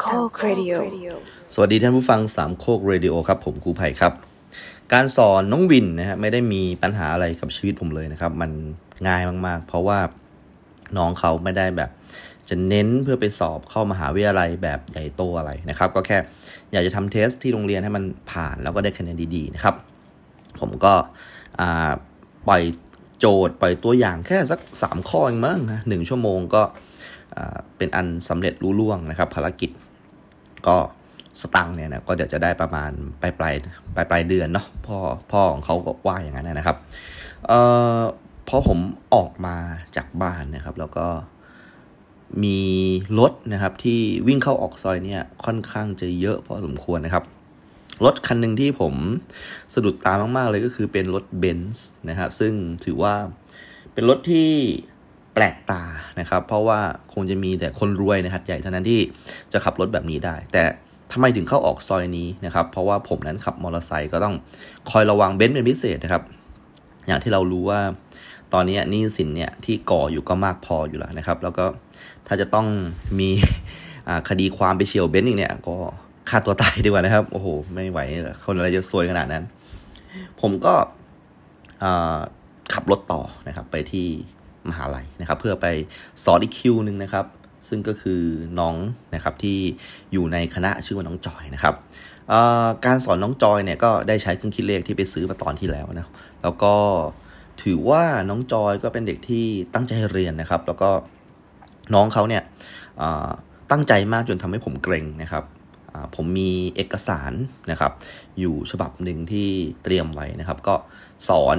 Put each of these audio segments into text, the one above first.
โคกเรดิโอสวัสดีท่านผู้ฟังสามโคกเรดิโอครับ ผมครูไวครับ การสอนน้องวินนะฮะไม่ได้มีปัญหาอะไรกับชีวิตผมเลยนะครับ มันง่ายมากๆ เพราะว่าน้องเขาไม่ได้แบบ จะเน้นเพื่อไปสอบเข้ามหาวิทยาลัยแบบใหญ่โตอะไรนะครับ ก็แค่อยากจะทำ test ที่โรงเรียนให้มันผ่านแล้วก็ได้คะแนนดีๆนะครับ ผมก็อ่าปล่อยโจทย์ปล่อยตัวอย่างแค่สัก 3 ข้อเองมั้งนะหนึ่งชั่วโมงก็อ่าเป็นอันสำเร็จรุ่ล่วงนะครับ ภารกิจ ก็สตังค์เนี่ยนะก็เดี๋ยวจะได้ประมาณปลายปลายปลายปลายเดือนเนาะพ่อพ่อของเขาก็ว่าอย่างนั้นนะครับเอ่อพอผมออกมาจากบ้านนะครับ แล้วก็มีรถนะครับ ที่วิ่งเข้าออกซอยเนี่ยค่อนข้างจะเยอะพอสมควรนะครับรถคันหนึ่งที่ผมสะดุดตามาก ๆ เลยก็คือเป็นรถเบนซ์นะครับ ซึ่งถือว่าเป็นรถที่ แปลกตานะครับ เพราะว่าคงจะมีแต่คนรวยนะครับใหญ่เท่านั้นที่จะขับรถแบบนี้ได้ แต่ทำไมถึงเข้าออกซอยนี้นะครับ เพราะว่าผมนั้นขับมอเตอร์ไซค์ก็ต้องคอยระวังเบนซ์เป็นพิเศษนะครับ อย่างที่เรารู้ว่าตอนนี้หนี้สินเนี่ยที่ก่ออยู่ก็มากพออยู่แล้วนะครับ แล้วก็ถ้าจะต้องมีคดีความไปเฉี่ยวเบนซ์อีกเนี่ย ก็ฆ่าตัวตายดีกว่านะครับ โอ้โห ไม่ไหวคนอะไรจะซวยขนาดนั้น ผมก็ขับรถต่อนะครับ ไปที่ มหาลัยนะครับ เพื่อไปสอนอีกคิวหนึ่งนะครับ ซึ่งก็คือน้องนะครับที่อยู่ในคณะชื่อว่าน้องจอยนะครับการสอนน้องจอยเนี่ยก็ได้ใช้เครื่องคิดเลขที่ไปซื้อมาตอนที่แล้วนะแล้วก็ถือว่าน้องจอยก็เป็นเด็กที่ตั้งใจเรียนนะครับ แล้วก็น้องเขาเนี่ยตั้งใจมากจนทำให้ผมเกรงนะครับผมมีเอกสารนะครับ อยู่ฉบับหนึ่งที่เตรียมไว้นะครับ ก็สอน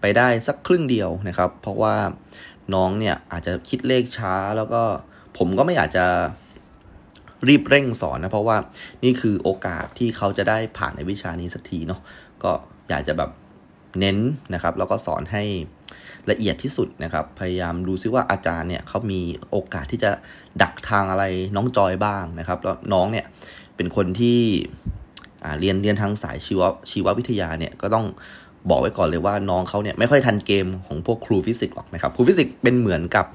ไปได้สักครึ่งเดียวนะครับ เพราะว่าน้องเนี่ยอาจจะคิดเลขช้าแล้วก็ผมก็ไม่อยากจะรีบเร่งสอนนะ เพราะว่านี่คือโอกาสที่เขาจะได้ผ่านในวิชานี้สักทีเนาะก็อยากจะแบบเน้นนะครับ แล้วก็สอนให้ละเอียดที่สุดนะครับ พยายามดูซิว่าอาจารย์เนี่ยเขามีโอกาสที่จะดักทางอะไรน้องจอยบ้างนะครับแล้วน้องเนี่ยเป็นคนที่อ่าเรียนเรียนทางสายชีวชีววิทยาเนี่ยก็ต้อง บอกไว้ก่อนเลยว่าน้องเขาเนี่ยไม่ค่อยทันเกมของพวกครูฟิสิกส์หรอกนะครับครูฟิสิกส์เป็นเหมือนกับ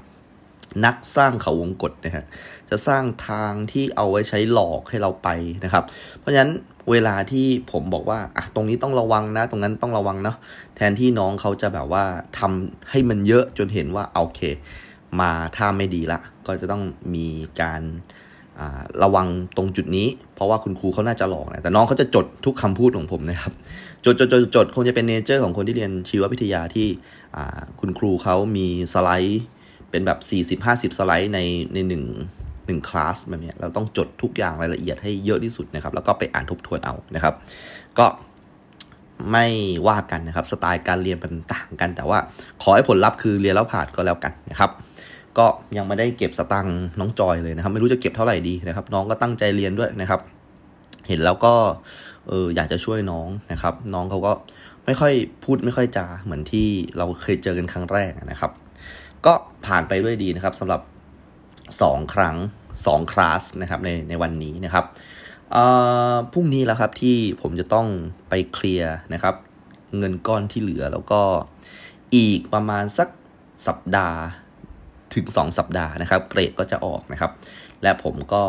นักสร้างเขาวงกฏนะฮะจะสร้างทางที่เอาไว้ใช้หลอกให้เราไปนะครับ เพราะฉะนั้นเวลาที่ผมบอกว่าอะตรงนี้ต้องระวังนะ ตรงนั้นต้องระวังเนาะแทนที่น้องเขาจะแบบว่าทำให้มันเยอะจนเห็นว่าโอเค มาท่าไม่ดีละ ก็จะต้องมีการระวังตรงจุดนี้ เพราะว่าคุณครูเขาน่าจะหลอกนะแต่น้องเขาจะจดทุกคำพูดของผมนะครับ จดจดจดจดคงจะเป็นเนเจอร์ของคนที่เรียนชีววิทยาที่คุณครูเขามีสไลด์ เป็นแบบ 40-50 สไลด์ในในหนึ่งหนึ่งคลาสแบบนี้เราต้องจดทุกอย่างรายละเอียดให้เยอะที่สุดนะครับ แล้วก็ไปอ่านทบทวนเอานะครับ ก็ไม่ว่ากันนะครับสไตล์การเรียนมันต่างกัน แต่ว่าขอให้ผลลัพธ์คือเรียนแล้วผ่านก็แล้วกันนะครับ ก็ยังไม่ได้เก็บสตังค์น้องจอยเลยนะครับ ไม่รู้จะเก็บเท่าไหร่ดีนะครับ น้องก็ตั้งใจเรียนด้วยนะครับ เห็นแล้วก็ เอออยากจะช่วยน้องนะครับ น้องเขาก็ไม่ค่อยพูดไม่ค่อยจาเหมือนที่เราเคยเจอกันครั้งแรกนะครับ ก็ผ่านไปด้วยดีนะครับสำหรับ 2 ครั้ง 2 คลาสนะครับในในวันนี้นะครับพรุ่งนี้แล้วครับที่ผมจะต้องไปเคลียร์นะครับ เงินก้อนที่เหลือแล้วก็อีกประมาณสักสัปดาห์ถึง 2 สัปดาห์นะครับ เกรดก็จะออกนะครับ และผมก็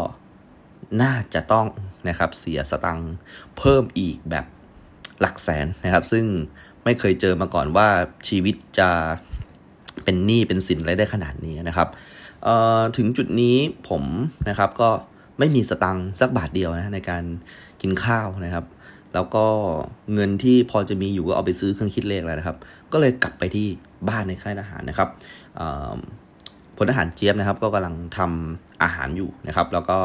น่าจะต้อง นะครับเสียสตังค์เพิ่มอีกแบบหลักแสนนะครับ ซึ่งไม่เคยเจอมาก่อนว่าชีวิตจะเป็นหนี้เป็นสินอะไรได้ขนาดนี้นะครับถึงจุดนี้ผมนะครับก็ไม่มีสตังค์สักบาทเดียวนะในการกินข้าวนะครับ แล้วก็เงินที่พอจะมีอยู่ก็เอาไปซื้อเครื่องคิดเลขแล้วนะครับ ก็เลยกลับไปที่บ้านในค่ายทหารนะครับพลทหารเจี๊ยบนะครับ ก็กำลังทำอาหารอยู่นะครับ แล้วก็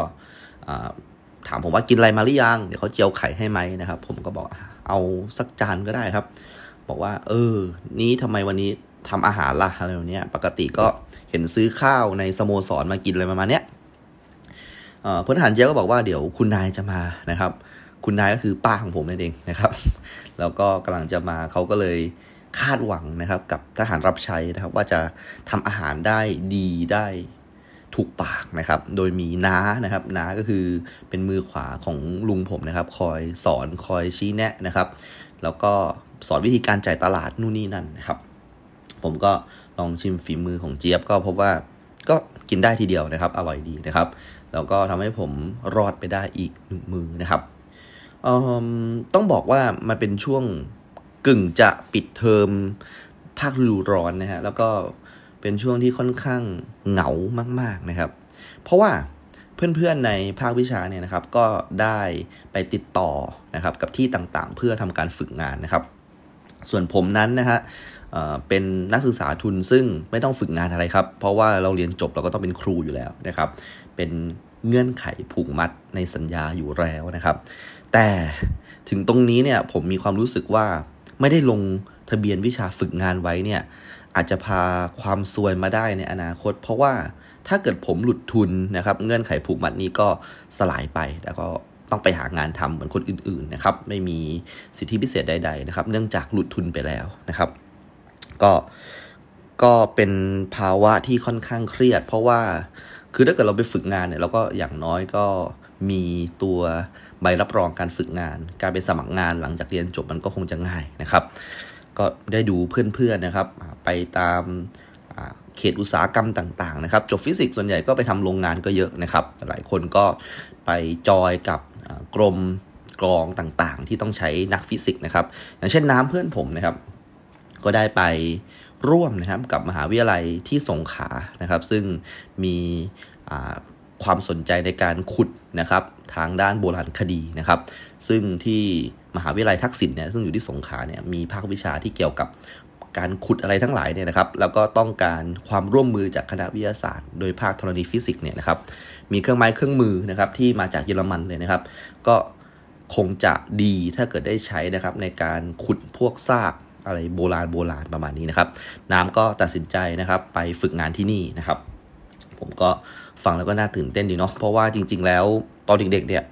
ถามผมว่ากินอะไรมาหรือยัง เดี๋ยวเขาเจียวไข่ให้ไหมนะครับ ผมก็บอกเอาสักจานก็ได้ครับ บอกว่า เออ นี้ทำไมวันนี้ทำอาหารล่ะอะไรแบบนี้ปกติก็เห็นซื้อข้าวในสโมสรมากินอะไรประมาณเนี้ยเพลทหารเจ้าก็บอกว่าเดี๋ยวคุณนายจะมานะครับ คุณนายก็คือป้าของผมนั่นเองนะครับ แล้วก็กำลังจะมาเขาก็เลยคาดหวังนะครับ กับทหารรับใช้นะครับ ว่าจะทำอาหารได้ดีได้ ถูกปากนะครับ โดยมีน้านะครับ น้าก็คือเป็นมือขวาของลุงผมนะครับ คอยสอนคอยชี้แนะนะครับ แล้วก็สอนวิธีการจ่ายตลาดนู่นนี่นั่นนะครับ ผมก็ลองชิมฝีมือของเจี๊ยบก็พบว่าก็กินได้ทีเดียวนะครับ อร่อยดีนะครับ แล้วก็ทำให้ผมรอดไปได้อีกหนึ่งมือนะครับต้องบอกว่ามันเป็นช่วงกึ่งจะปิดเทอมภาคฤดูร้อนนะฮะแล้วก็ เป็นช่วงที่ค่อนข้างเหงามาก ๆนะครับ เพราะว่าเพื่อนๆในภาควิชาเนี่ยนะครับ ก็ได้ไปติดต่อนะครับกับที่ต่างๆ เพื่อทำการฝึกงานนะครับ ส่วนผมนั้นนะฮะเป็นนักศึกษาทุนซึ่งไม่ต้องฝึกงานอะไรครับ เพราะว่าเราเรียนจบเราก็ต้องเป็นครูอยู่แล้วนะครับ เป็นเงื่อนไขผูกมัดในสัญญาอยู่แล้วนะครับ แต่ถึงตรงนี้เนี่ยผมมีความรู้สึกว่าไม่ได้ลงทะเบียนวิชาฝึกงานไว้เนี่ย อาจจะพาความซวยมาได้ในอนาคต เพราะว่าถ้าเกิดผมหลุดทุนนะครับ เงื่อนไขผูกมัดนี้ก็สลายไปแล้วก็ต้องไปหางานทำเหมือนคนอื่นๆนะครับ ไม่มีสิทธิพิเศษใด ๆ นะครับ เนื่องจากหลุดทุนไปแล้วนะครับ ก็ก็เป็นภาวะที่ค่อนข้างเครียด เพราะว่าคือถ้าเกิดเราไปฝึกงานเนี่ยเราก็อย่างน้อยก็มีตัวใบรับรองการฝึกงาน การเป็นสมัครงานหลังจากเรียนจบมันก็คงจะง่ายนะครับ ก็ได้ดูเพื่อนๆนะครับ ไปตามเขตอุตสาหกรรมต่างๆนะครับ จบฟิสิกส์ส่วนใหญ่ก็ไปทำโรงงานก็เยอะนะครับ หลายคนก็ไป join กับกรมกองต่างๆ ที่ต้องใช้นักฟิสิกส์นะครับ อย่างเช่นนามเพื่อนผมนะครับ ก็ได้ไปร่วมนะครับกับมหาวิทยาลัยที่สงขลานะครับ ซึ่งมีความสนใจในการขุดนะครับ ทางด้านโบราณคดีนะครับ ซึ่งที่ มหาวิทยาลัยทักษิณเนี่ยซึ่งอยู่ที่สงขลาเนี่ยมีภาควิชาที่เกี่ยวกับการขุดอะไรทั้งหลายเนี่ยนะครับ แล้วก็ต้องการความร่วมมือจากคณะวิทยาศาสตร์ โดยภาคธรณีฟิสิกส์เนี่ยนะครับ มีเครื่องไม้เครื่องมือนะครับที่มาจากเยอรมันเลยนะครับ ก็คงจะดีถ้าเกิดได้ใช้นะครับในการขุดพวกซากอะไรโบราณโบราณประมาณนี้นะครับ น้ำก็ตัดสินใจนะครับไปฝึกงานที่นี่นะครับ ผมก็ ฟังแล้วก็น่าตื่นเต้นดีเนาะเพราะว่าจริง ๆ แล้วตอนเด็กๆเนี่ย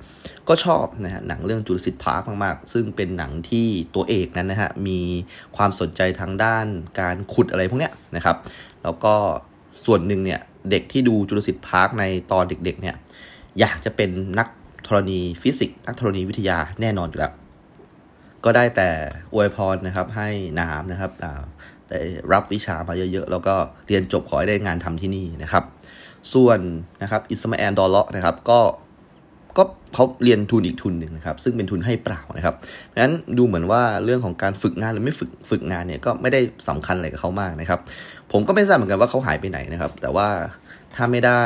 ก็ชอบนะฮะหนังเรื่อง Jurassic Park มากๆ ซึ่งเป็นหนังที่ตัวเอกนั้นนะฮะมีความสนใจทางด้านการขุดอะไรพวกเนี้ยนะครับ แล้วก็ส่วนหนึ่งเนี่ยเด็กที่ดู Jurassic Park ในตอนเด็กๆเนี่ยอยากจะเป็นนักธรณีฟิสิกส์นักธรณีวิทยาแน่นอนอยู่แล้วก็ได้แต่อวยพรนะครับให้นามนะครับได้รับวิชามาเยอะๆ แล้วก็เรียนจบขอให้ได้งานทำที่นี่นะครับ ส่วนนะครับอิสมาแอนดอลเลาะนะครับก็ก็เขาเรียนทุนอีกทุนหนึ่งนะครับ ซึ่งเป็นทุนให้เปล่านะครับเพราะฉะนั้นดูเหมือนว่าเรื่องของการฝึกงานหรือไม่ฝึกฝึกงานเนี่ยก็ไม่ได้สำคัญอะไรกับเขามากนะครับ ผมก็ไม่ทราบเหมือนกันว่าเขาหายไปไหนนะครับ แต่ว่าถ้าไม่ได้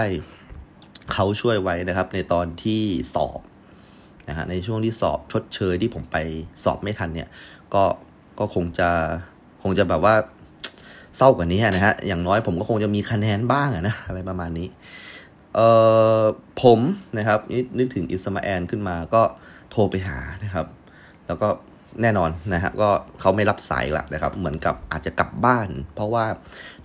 เขาช่วยไว้นะครับ ในตอนที่สอบนะฮะในช่วงที่สอบชดเชยที่ผมไปสอบไม่ทันเนี่ย ก็ก็คงจะคงจะแบบว่า เศร้ากว่านี้นะฮะ อย่างน้อยผมก็คงจะมีคะแนนบ้างนะอะไรประมาณนี้ เอ่อผมนะครับนึกถึงอิสมาแอนขึ้นมาก็โทรไปหานะครับ แล้วก็แน่นอนนะฮะก็เขาไม่รับสายละนะครับ เหมือนกับอาจจะกลับบ้าน เพราะว่า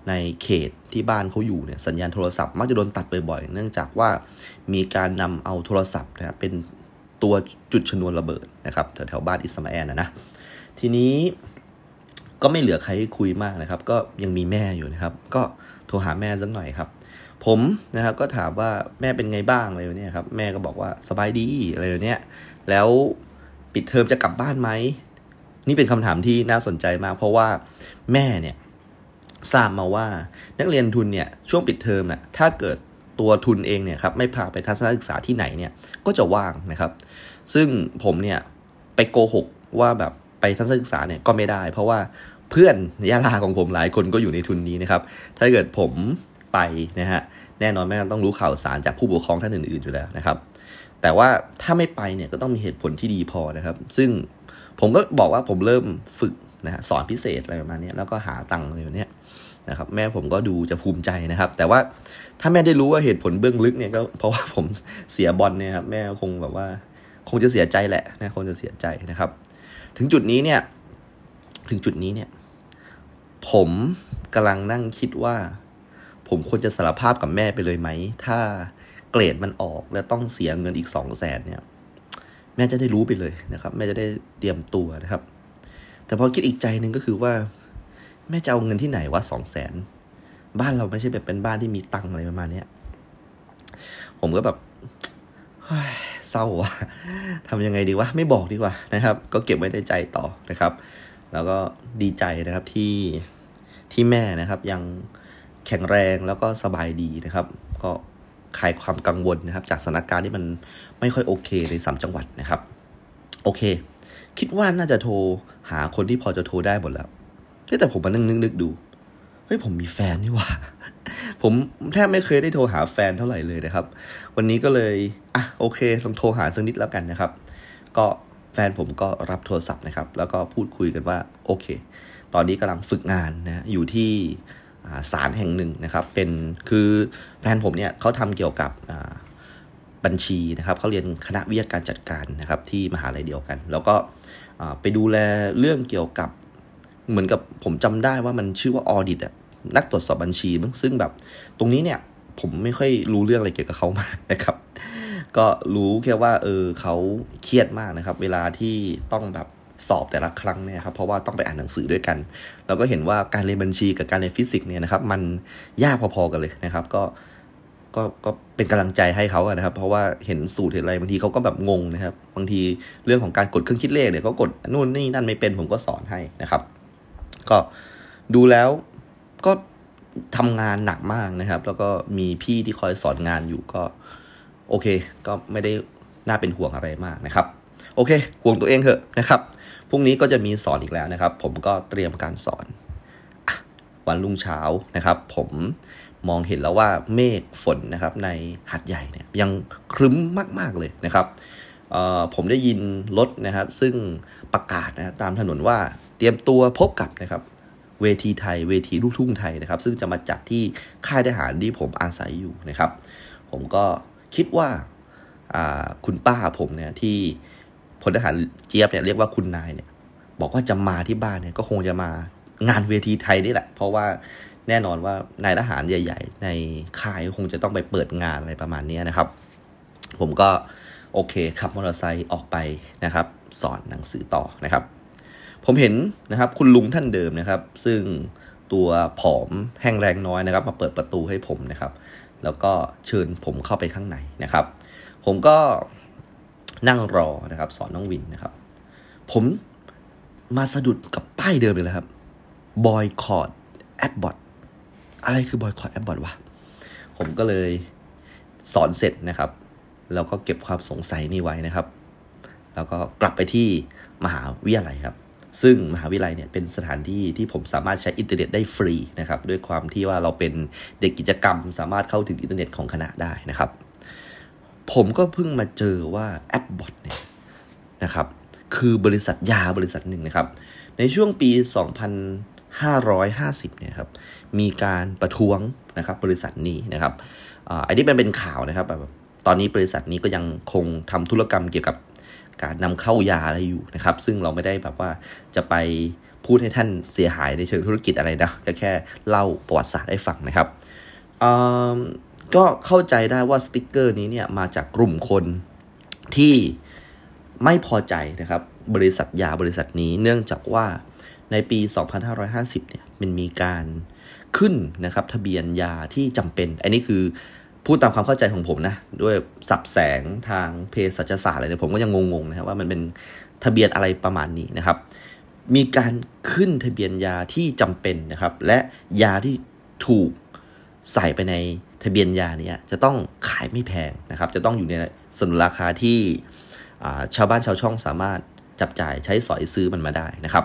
ในเขตที่บ้านเขาอยู่เนี่ยสัญญาณโทรศัพท์มักจะโดนตัดบ่อยๆ เนื่องจากว่ามีการนำเอาโทรศัพท์นะครับเป็นตัวจุดชนวนระเบิดนะครับแถวๆบ้านอิสมาแอนนะนะทีนี้ ก็ไม่เหลือใครให้คุยมากนะครับ ก็ยังมีแม่อยู่นะครับ ก็โทรหาแม่สักหน่อยครับ ผมนะครับก็ถามว่าแม่เป็นไงบ้างอะไรแบบนี้ครับแม่ก็บอกว่าสบายดีอะไรแบบนี้แล้วปิดเทอมจะกลับบ้านไหมนี่เป็นคำถามที่น่าสนใจมาก เพราะว่าแม่เนี่ยทราบมาว่านักเรียนทุนเนี่ยช่วงปิดเทอมน่ะถ้าเกิดตัวทุนเองเนี่ยครับไม่พาไปทัศนศึกษาที่ไหนเนี่ยก็จะว่างนะครับ ซึ่งผมเนี่ยไปโกหกว่าแบบ ไปทัศนศึกษาเนี่ยก็ไม่ได้ เพราะว่าเพื่อนยาลาของผมหลายคนก็อยู่ในทุนนี้นะครับ ถ้าเกิดผมไปนะฮะแน่นอนแม่ต้องรู้ข่าวสารจากผู้ปกครองท่านอื่นๆอยู่แล้วนะครับ แต่ว่าถ้าไม่ไปเนี่ยก็ต้องมีเหตุผลที่ดีพอนะครับ ซึ่งผมก็บอกว่าผมเริ่มฝึกนะฮะสอนพิเศษอะไรประมาณนี้แล้วก็หาตังค์อะไรแบบนี้ยนะครับ แม่ผมก็ดูจะภูมิใจนะครับ แต่ว่าถ้าแม่ได้รู้ว่าเหตุผลเบื้องลึกเนี่ยก็เพราะว่าผมเสียบอลเนี่ยครับแม่คงแบบว่า คงจะเสียใจแหละนะคงจะเสียใจนะครับ ถึงจุดนี้เนี่ย ถึงจุดนี้เนี่ย ผมกำลังนั่งคิดว่า ผมควรจะสารภาพกับแม่ไปเลยไหม ถ้าเกรดมันออกแล้วต้องเสียเงินอีกสองแสนเนี่ย แม่จะได้รู้ไปเลยนะครับ แม่จะได้เตรียมตัวนะครับ แต่พอคิดอีกใจหนึ่งก็คือว่า แม่จะเอาเงินที่ไหนวะสองแสนบ้านเราไม่ใช่แบบเป็นบ้านที่มีตังอะไรประมาณนี้ผมก็แบบ เศร้าวะทำยังไงดีวะไม่บอกดีกว่านะครับ ก็เก็บไว้ในใจต่อนะครับ แล้วก็ดีใจนะครับที่ที่แม่นะครับยังแข็งแรงแล้วก็สบายดีนะครับ ก็คลายความกังวลนะครับ จากสถานการณ์ที่มันไม่ค่อยโอเคในสามจังหวัดนะครับ โอเค คิดว่าน่าจะโทรหาคนที่พอจะโทรได้หมดแล้วแต่ผมมานึกนึกดูเฮ้ยผมมีแฟนนี่ว่า ผมแทบไม่เคยได้โทรหาแฟนเท่าไหร่เลยนะครับ วันนี้ก็เลยอะโอเคลองโทรหาสักนิดแล้วกันนะครับ ก็แฟนผมก็รับโทรศัพท์นะครับ แล้วก็พูดคุยกันว่าโอเค ตอนนี้กำลังฝึกงานนะอยู่ที่ศาลแห่งหนึ่งนะครับ เป็นคือแฟนผมเนี่ยเขาทำเกี่ยวกับบัญชีนะครับเขาเรียนคณะวิทยาการจัดการนะครับที่มหาลัยเดียวกัน แล้วก็ไปดูแลเรื่องเกี่ยวกับเหมือนกับผมจำได้ว่ามันชื่อว่าออดิตอะ นักตรวจสอบบัญชี ซึ่งแบบตรงนี้เนี่ยผมไม่ค่อยรู้เรื่องอะไรเกี่ยวกับเขามากนะครับ ก็รู้แค่ว่าเออเขาเครียดมากนะครับ เวลาที่ต้องแบบสอบแต่ละครั้งเนี่ยครับเพราะว่าต้องไปอ่านหนังสือด้วยกันแล้วก็เห็นว่าการเรียนบัญชีกับการเรียนฟิสิกส์เนี่ยนะครับมันยากพอๆกันเลยนะครับ ก็ก็ก็เป็นกำลังใจให้เขาอะนะครับ เพราะว่าเห็นสูตรเห็นอะไรบางทีเขาก็แบบงงนะครับ บางทีเรื่องของการกดเครื่องคิดเลขเนี่ยเขากดนู่นนี่นั่นไม่เป็นผมก็สอนให้นะครับ ก็ดูแล้ว ก็ทำงานหนักมากนะครับ แล้วก็มีพี่ที่คอยสอนงานอยู่ก็โอเค ก็ไม่ได้น่าเป็นห่วงอะไรมากนะครับ โอเค ห่วงตัวเองเถอะนะครับพรุ่งนี้ก็จะมีสอนอีกแล้วนะครับ ผมก็เตรียมการสอนวันรุ่งเช้านะครับ ผมมองเห็นแล้วว่าเมฆฝนนะครับ ในหัดใหญ่เนี่ยยังครึ้มมาก ๆ เลยนะครับผมได้ยินรถนะครับ ซึ่งประกาศนะตามถนนว่าเตรียมตัวพบกับนะครับ เวทีไทย เวทีลูกทุ่งไทยนะครับ ซึ่งจะมาจัดที่ค่ายทหารที่ผมอาศัยอยู่นะครับ ผมก็คิดว่าคุณป้าผมเนี่ยที่พลทหารเจี๊ยบเนี่ยเรียกว่าคุณนายเนี่ยบอกว่าจะมาที่บ้านเนี่ยก็คงจะมางานเวทีไทยนี่แหละ เพราะว่าแน่นอนว่านายทหารใหญ่ ๆ ในค่ายคงจะต้องไปเปิดงานอะไรประมาณนี้นะครับ ผมก็โอเคขับมอเตอร์ไซค์ออกไปนะครับ สอนหนังสือต่อนะครับ ผมเห็นนะครับคุณลุงท่านเดิมนะครับ ซึ่งตัวผอมแห้งแรงน้อยนะครับ มาเปิดประตูให้ผมนะครับ แล้วก็เชิญผมเข้าไปข้างในนะครับ ผมก็นั่งรอนะครับ สอนน้องวินนะครับ ผมมาสะดุดกับป้ายเดิมเลยครับบอยคอร์ดแอดบอทอะไรคือบอยคอร์ดแอดบอทวะผมก็เลยสอนเสร็จนะครับแล้วก็เก็บความสงสัยนี่ไว้นะครับ แล้วก็กลับไปที่มหาวิทยาลัยครับ ซึ่งมหาวิทยาลัยเนี่ยเป็นสถานที่ที่ผมสามารถใช้อินเทอร์เน็ตได้ฟรีนะครับด้วยความที่ว่าเราเป็นเด็กกิจกรรม สามารถเข้าถึงอินเทอร์เน็ตของคณะได้นะครับ ผมก็เพิ่งมาเจอว่าแอปบอทเนี่ยนะครับคือบริษัทยาบริษัทหนึ่งนะครับ ในช่วงปี 2550 เนี่ยครับมีการประท้วงนะครับบริษัทนี้นะครับอันนี้เป็นเป็นข่าวนะครับแบบตอนนี้บริษัทนี้ก็ยังคงทำธุรกรรมเกี่ยวกับ การนำเข้ายาอะไรอยู่นะครับ ซึ่งเราไม่ได้แบบว่าจะไปพูดให้ท่านเสียหายในเชิงธุรกิจอะไรนะก็แค่เล่าประวัติศาสตร์ให้ฟังนะครับก็เข้าใจได้ว่าสติกเกอร์นี้เนี่ยมาจากกลุ่มคนที่ไม่พอใจนะครับ บริษัทยาบริษัทนี้เนื่องจากว่าในปี 2550 เนี่ยมันมีการขึ้นนะครับทะเบียนยาที่จำเป็น อันนี้คือ พูดตามความเข้าใจของผมนะ ด้วยสับแสงทางเพศสัจศาสตร์อะไรเนี่ยผมก็ยังงงๆนะครับว่ามันเป็นทะเบียนอะไรประมาณนี้นะครับ มีการขึ้นทะเบียนยาที่จำเป็นนะครับ และยาที่ถูกใส่ไปในทะเบียนยาเนี่ยจะต้องขายไม่แพงนะครับ จะต้องอยู่ในสนนราคาที่ชาวบ้านชาวช่องสามารถจับจ่ายใช้สอยซื้อมันมาได้นะครับ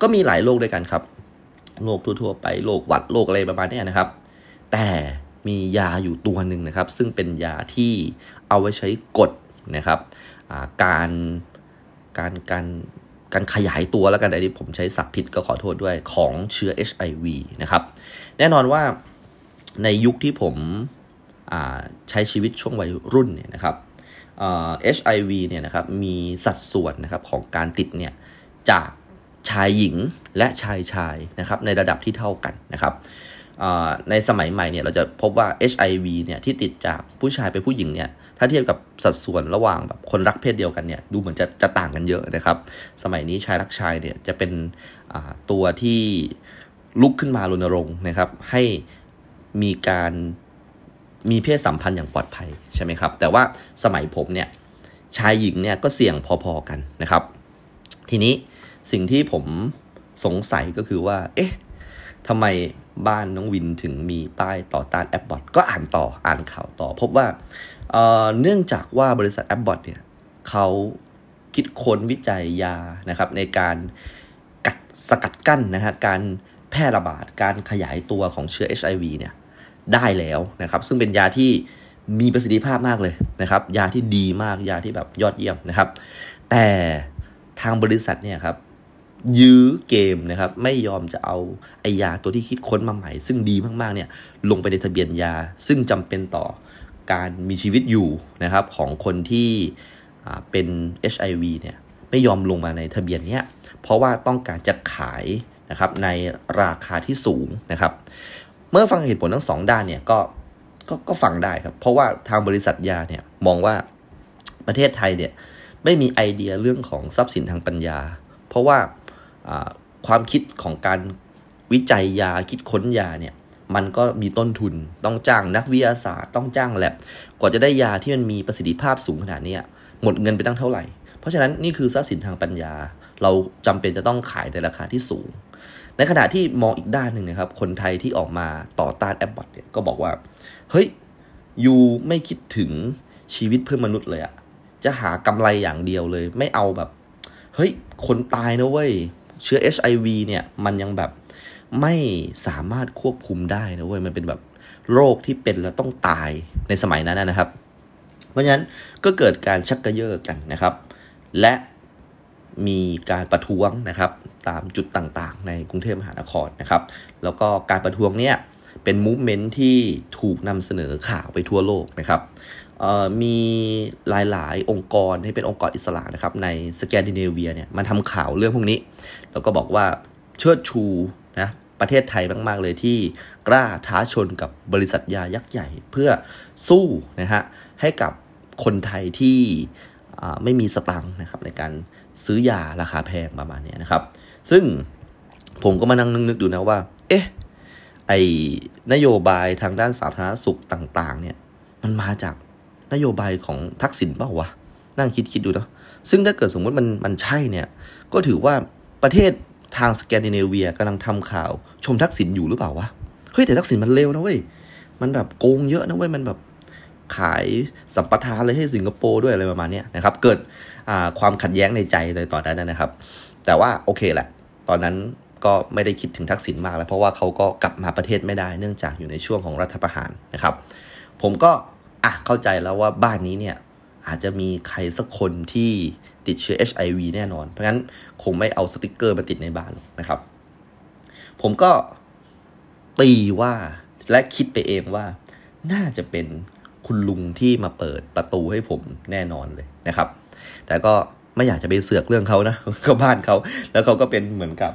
ก็มีหลายโรคด้วยกันครับโรคทั่วๆไปโรคหวัดโรคอะไรประมาณนี้นะครับ แต่ มียาอยู่ตัวหนึ่งนะครับ ซึ่งเป็นยาที่เอาไว้ใช้กดนะครับการการการการขยายตัวแล้วกันอันนี้ผมใช้สับผิดก็ขอโทษด้วยของเชื้อ HIV นะครับ แน่นอนว่าในยุคที่ผมใช้ชีวิตช่วงวัยรุ่นเนี่ยนะครับ HIV เนี่ยนะครับมีสัดส่วนนะครับของการติดเนี่ยจากชายหญิงและชายชายนะครับในระดับที่เท่ากันนะครับ ในสมัยใหม่เนี่ยเราจะพบว่า HIV เนี่ยที่ติดจากผู้ชายไปผู้หญิงเนี่ยถ้าเทียบกับสัดส่วนระหว่างแบบคนรักเพศเดียวกันเนี่ยดูเหมือนจะจะต่างกันเยอะนะครับ สมัยนี้ชายรักชายเนี่ยจะเป็นตัวที่ลุกขึ้นมารณรงค์นะครับ ให้มีการมีเพศสัมพันธ์อย่างปลอดภัยใช่ไหมครับ แต่ว่าสมัยผมเนี่ยชายหญิงเนี่ยก็เสี่ยงพอๆกันนะครับ ทีนี้สิ่งที่ผมสงสัยก็คือว่า เอ๊ะทำไม บ้านน้องวินถึงมีป้ายต่อต้านแอปบอทก็อ่านต่ออ่านข่าวต่อ พบว่าเเนื่องจากว่าบริษัทแอปบอทเนี่ยเขาคิดค้นวิจัยยานะครับในการกัดสกัดกั้นนะฮะการแพร่ระบาดการขยายตัวของเชื้อ HIV เนี่ยได้แล้วนะครับ ซึ่งเป็นยาที่มีประสิทธิภาพมากเลยนะครับ ยาที่ดีมากยาที่แบบยอดเยี่ยมนะครับ แต่ทางบริษัทเนี่ยครับ ยื้อเกมนะครับ ไม่ยอมจะเอาไอยาตัวที่คิดค้นมาใหม่ ซึ่งดีมากๆเนี่ยลงไปในทะเบียนยา ซึ่งจำเป็นต่อการมีชีวิตอยู่นะครับของคนที่เป็น HIV เนี่ยไม่ยอมลงมาในทะเบียนเนี้ยเพราะว่าต้องการจะขายนะครับในราคาที่สูงนะครับ เมื่อฟังเหตุผลทั้งสองด้านเนี่ยก็ก็ก็ฟังได้ครับ เพราะว่าทางบริษัทยาเนี่ยมองว่าประเทศไทยเนี่ยไม่มีไอเดียเรื่องของทรัพย์สินทางปัญญา เพราะว่า ความคิดของการวิจัยยาคิดค้นยาเนี่ยมันก็มีต้นทุนต้องจ้างนักวิทยาศาสตร์ต้องจ้างแลบกว่าจะได้ยาที่มันมีประสิทธิภาพสูงขนาดนี้หมดเงินไปตั้งเท่าไหร่ เพราะฉะนั้นนี่คือทรัพย์สินทางปัญญา เราจำเป็นจะต้องขายในราคาที่สูง ในขณะที่มองอีกด้านหนึ่งนะครับ คนไทยที่ออกมาต่อต้านแอปบอทเนี่ยก็บอกว่า เฮ้ยยูไม่คิดถึงชีวิตเพื่อนมนุษย์เลยอะจะหากำไรอย่างเดียวเลย ไม่เอาแบบ เฮ้ย คนตายนะเว้ย เชื้อ HIV เนี่ยมันยังแบบไม่สามารถควบคุมได้นะเว้ยมันเป็นแบบโรคที่เป็นแล้วต้องตายในสมัยนั้นนะครับ เพราะฉะนั้นก็เกิดการชักกระเยาะกันนะครับ และมีการประท้วงนะครับ ตามจุดต่างๆ ในกรุงเทพมหานครนะครับ แล้วก็การประท้วงเนี่ยเป็นมูฟเมนต์ที่ถูกนำเสนอข่าวไปทั่วโลกนะครับ มีหลายๆ องค์กรที่เป็นองค์กรอิสระนะครับในสแกนดิเนเวียเนี่ยมันทำข่าวเรื่องพวกนี้ แล้วก็บอกว่าเชิดชูนะประเทศไทยมาก ๆ เลยที่กล้าท้าชนกับบริษัทยายักษ์ใหญ่ เพื่อสู้นะฮะให้กับคนไทยที่ไม่มีสตังค์นะครับในการซื้อยาราคาแพงประมาณนี้นะครับ ซึ่งผมก็มานั่งนึกๆดูนะว่า เอ๊ะไอนโยบายทางด้านสาธารณสุขต่าง ๆ เนี่ยมันมาจาก นโยบายของทักษิณเปล่าวะนั่งคิดคิดดูเนาะซึ่งถ้าเกิดสมมติมันมันใช่เนี่ย ก็ถือว่าประเทศทางสแกนดิเนเวียกำลังทำข่าว ชมทักษิณอยู่หรือเปล่าวะเฮ้ยแต่ทักษิณมันเร็วนะเว้ยมันแบบโกงเยอะนะเว้ยมันแบบขายสัมปทานเลยให้สิงคโปร์ด้วยอะไรประมาณนี้นะครับ เกิดความขัดแย้งในใจในตอนนั้นนะครับ แต่ว่าโอเคแหละ ตอนนั้นก็ไม่ได้คิดถึงทักษิณมากแล้ว เพราะว่าเขาก็กลับมาประเทศไม่ได้เนื่องจากอยู่ในช่วงของรัฐประหารนะครับ ผมก็ อะเข้าใจแล้วว่าบ้านนี้เนี่ยอาจจะมีใครสักคนที่ติดเชื้อ HIV แน่นอน เพราะงั้นคงไม่เอาสติกเกอร์มาติดในบ้านนะครับ ผมก็ตีว่าและคิดไปเองว่า น่าจะเป็นคุณลุงที่มาเปิดประตูให้ผมแน่นอนเลยนะครับ แต่ก็ไม่อยากจะไปเสือกเรื่องเขานะก็บ้านเขา แล้วเขาก็เป็นเหมือนกับ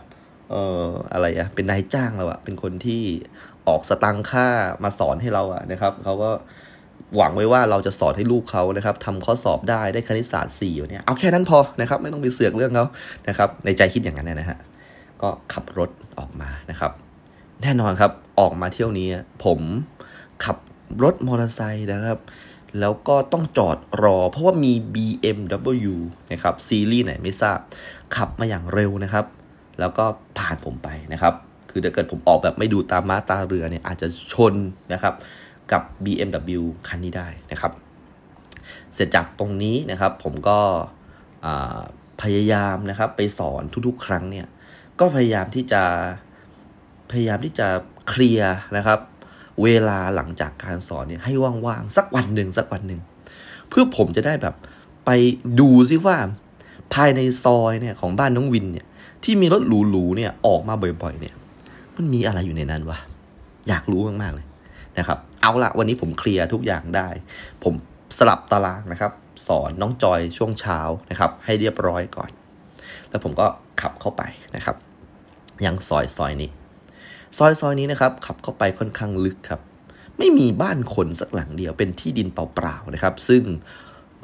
เอ่ออะไรอะเป็นนายจ้างเราอะเป็นคนที่ออกสตังค่ามาสอนให้เราอะนะครับเขาก็ หวังไว้ว่าเราจะสอนให้ลูกเขานะครับทำข้อสอบได้ได้คณิตศาสตร์สี่เนี่ยเอาแค่นั้นพอนะครับไม่ต้องไปเสือกเรื่องเขานะครับในใจคิดอย่างนั้นนะฮะก็ขับรถออกมานะครับ แน่นอนครับออกมาเที่ยวนี้ผมขับรถมอเตอร์ไซค์นะครับแล้วก็ต้องจอดรอ เพราะว่ามี BMW นะครับซีรีส์ไหนไม่ทราบ ขับมาอย่างเร็วนะครับ แล้วก็ผ่านผมไปนะครับ คือถ้าเกิดผมออกแบบไม่ดูตามม้าตาเรือเนี่ยอาจจะชนนะครับ กับ BMW คันนี้ได้นะครับ เสร็จจากตรงนี้นะครับผมก็พยายามนะครับไปสอนทุกๆ ครั้งเนี่ยก็พยายามที่จะพยายามที่จะเคลียร์นะครับ เวลาหลังจากการสอนเนี่ยให้ว่างๆสักวันหนึ่งสักวันหนึ่งเพื่อผมจะได้แบบไปดูซิว่าภายในซอยเนี่ยของบ้านน้องวินเนี่ยที่มีรถหรูๆเนี่ยออกมาบ่อยๆเนี่ย มันมีอะไรอยู่ในนั้นวะอยากรู้มากๆเลยนะครับ เอาละวันนี้ผมเคลียร์ทุกอย่างได้ ผมสลับตารางนะครับ สอนน้องจอยช่วงเช้านะครับ ให้เรียบร้อยก่อน แล้วผมก็ขับเข้าไปนะครับ ยังซอยซอยนี้ ซอยซอยนี้นะครับ ขับเข้าไปค่อนข้างลึกครับ ไม่มีบ้านคนสักหลังเดียวเป็นที่ดินเปล่าๆนะครับ ซึ่ง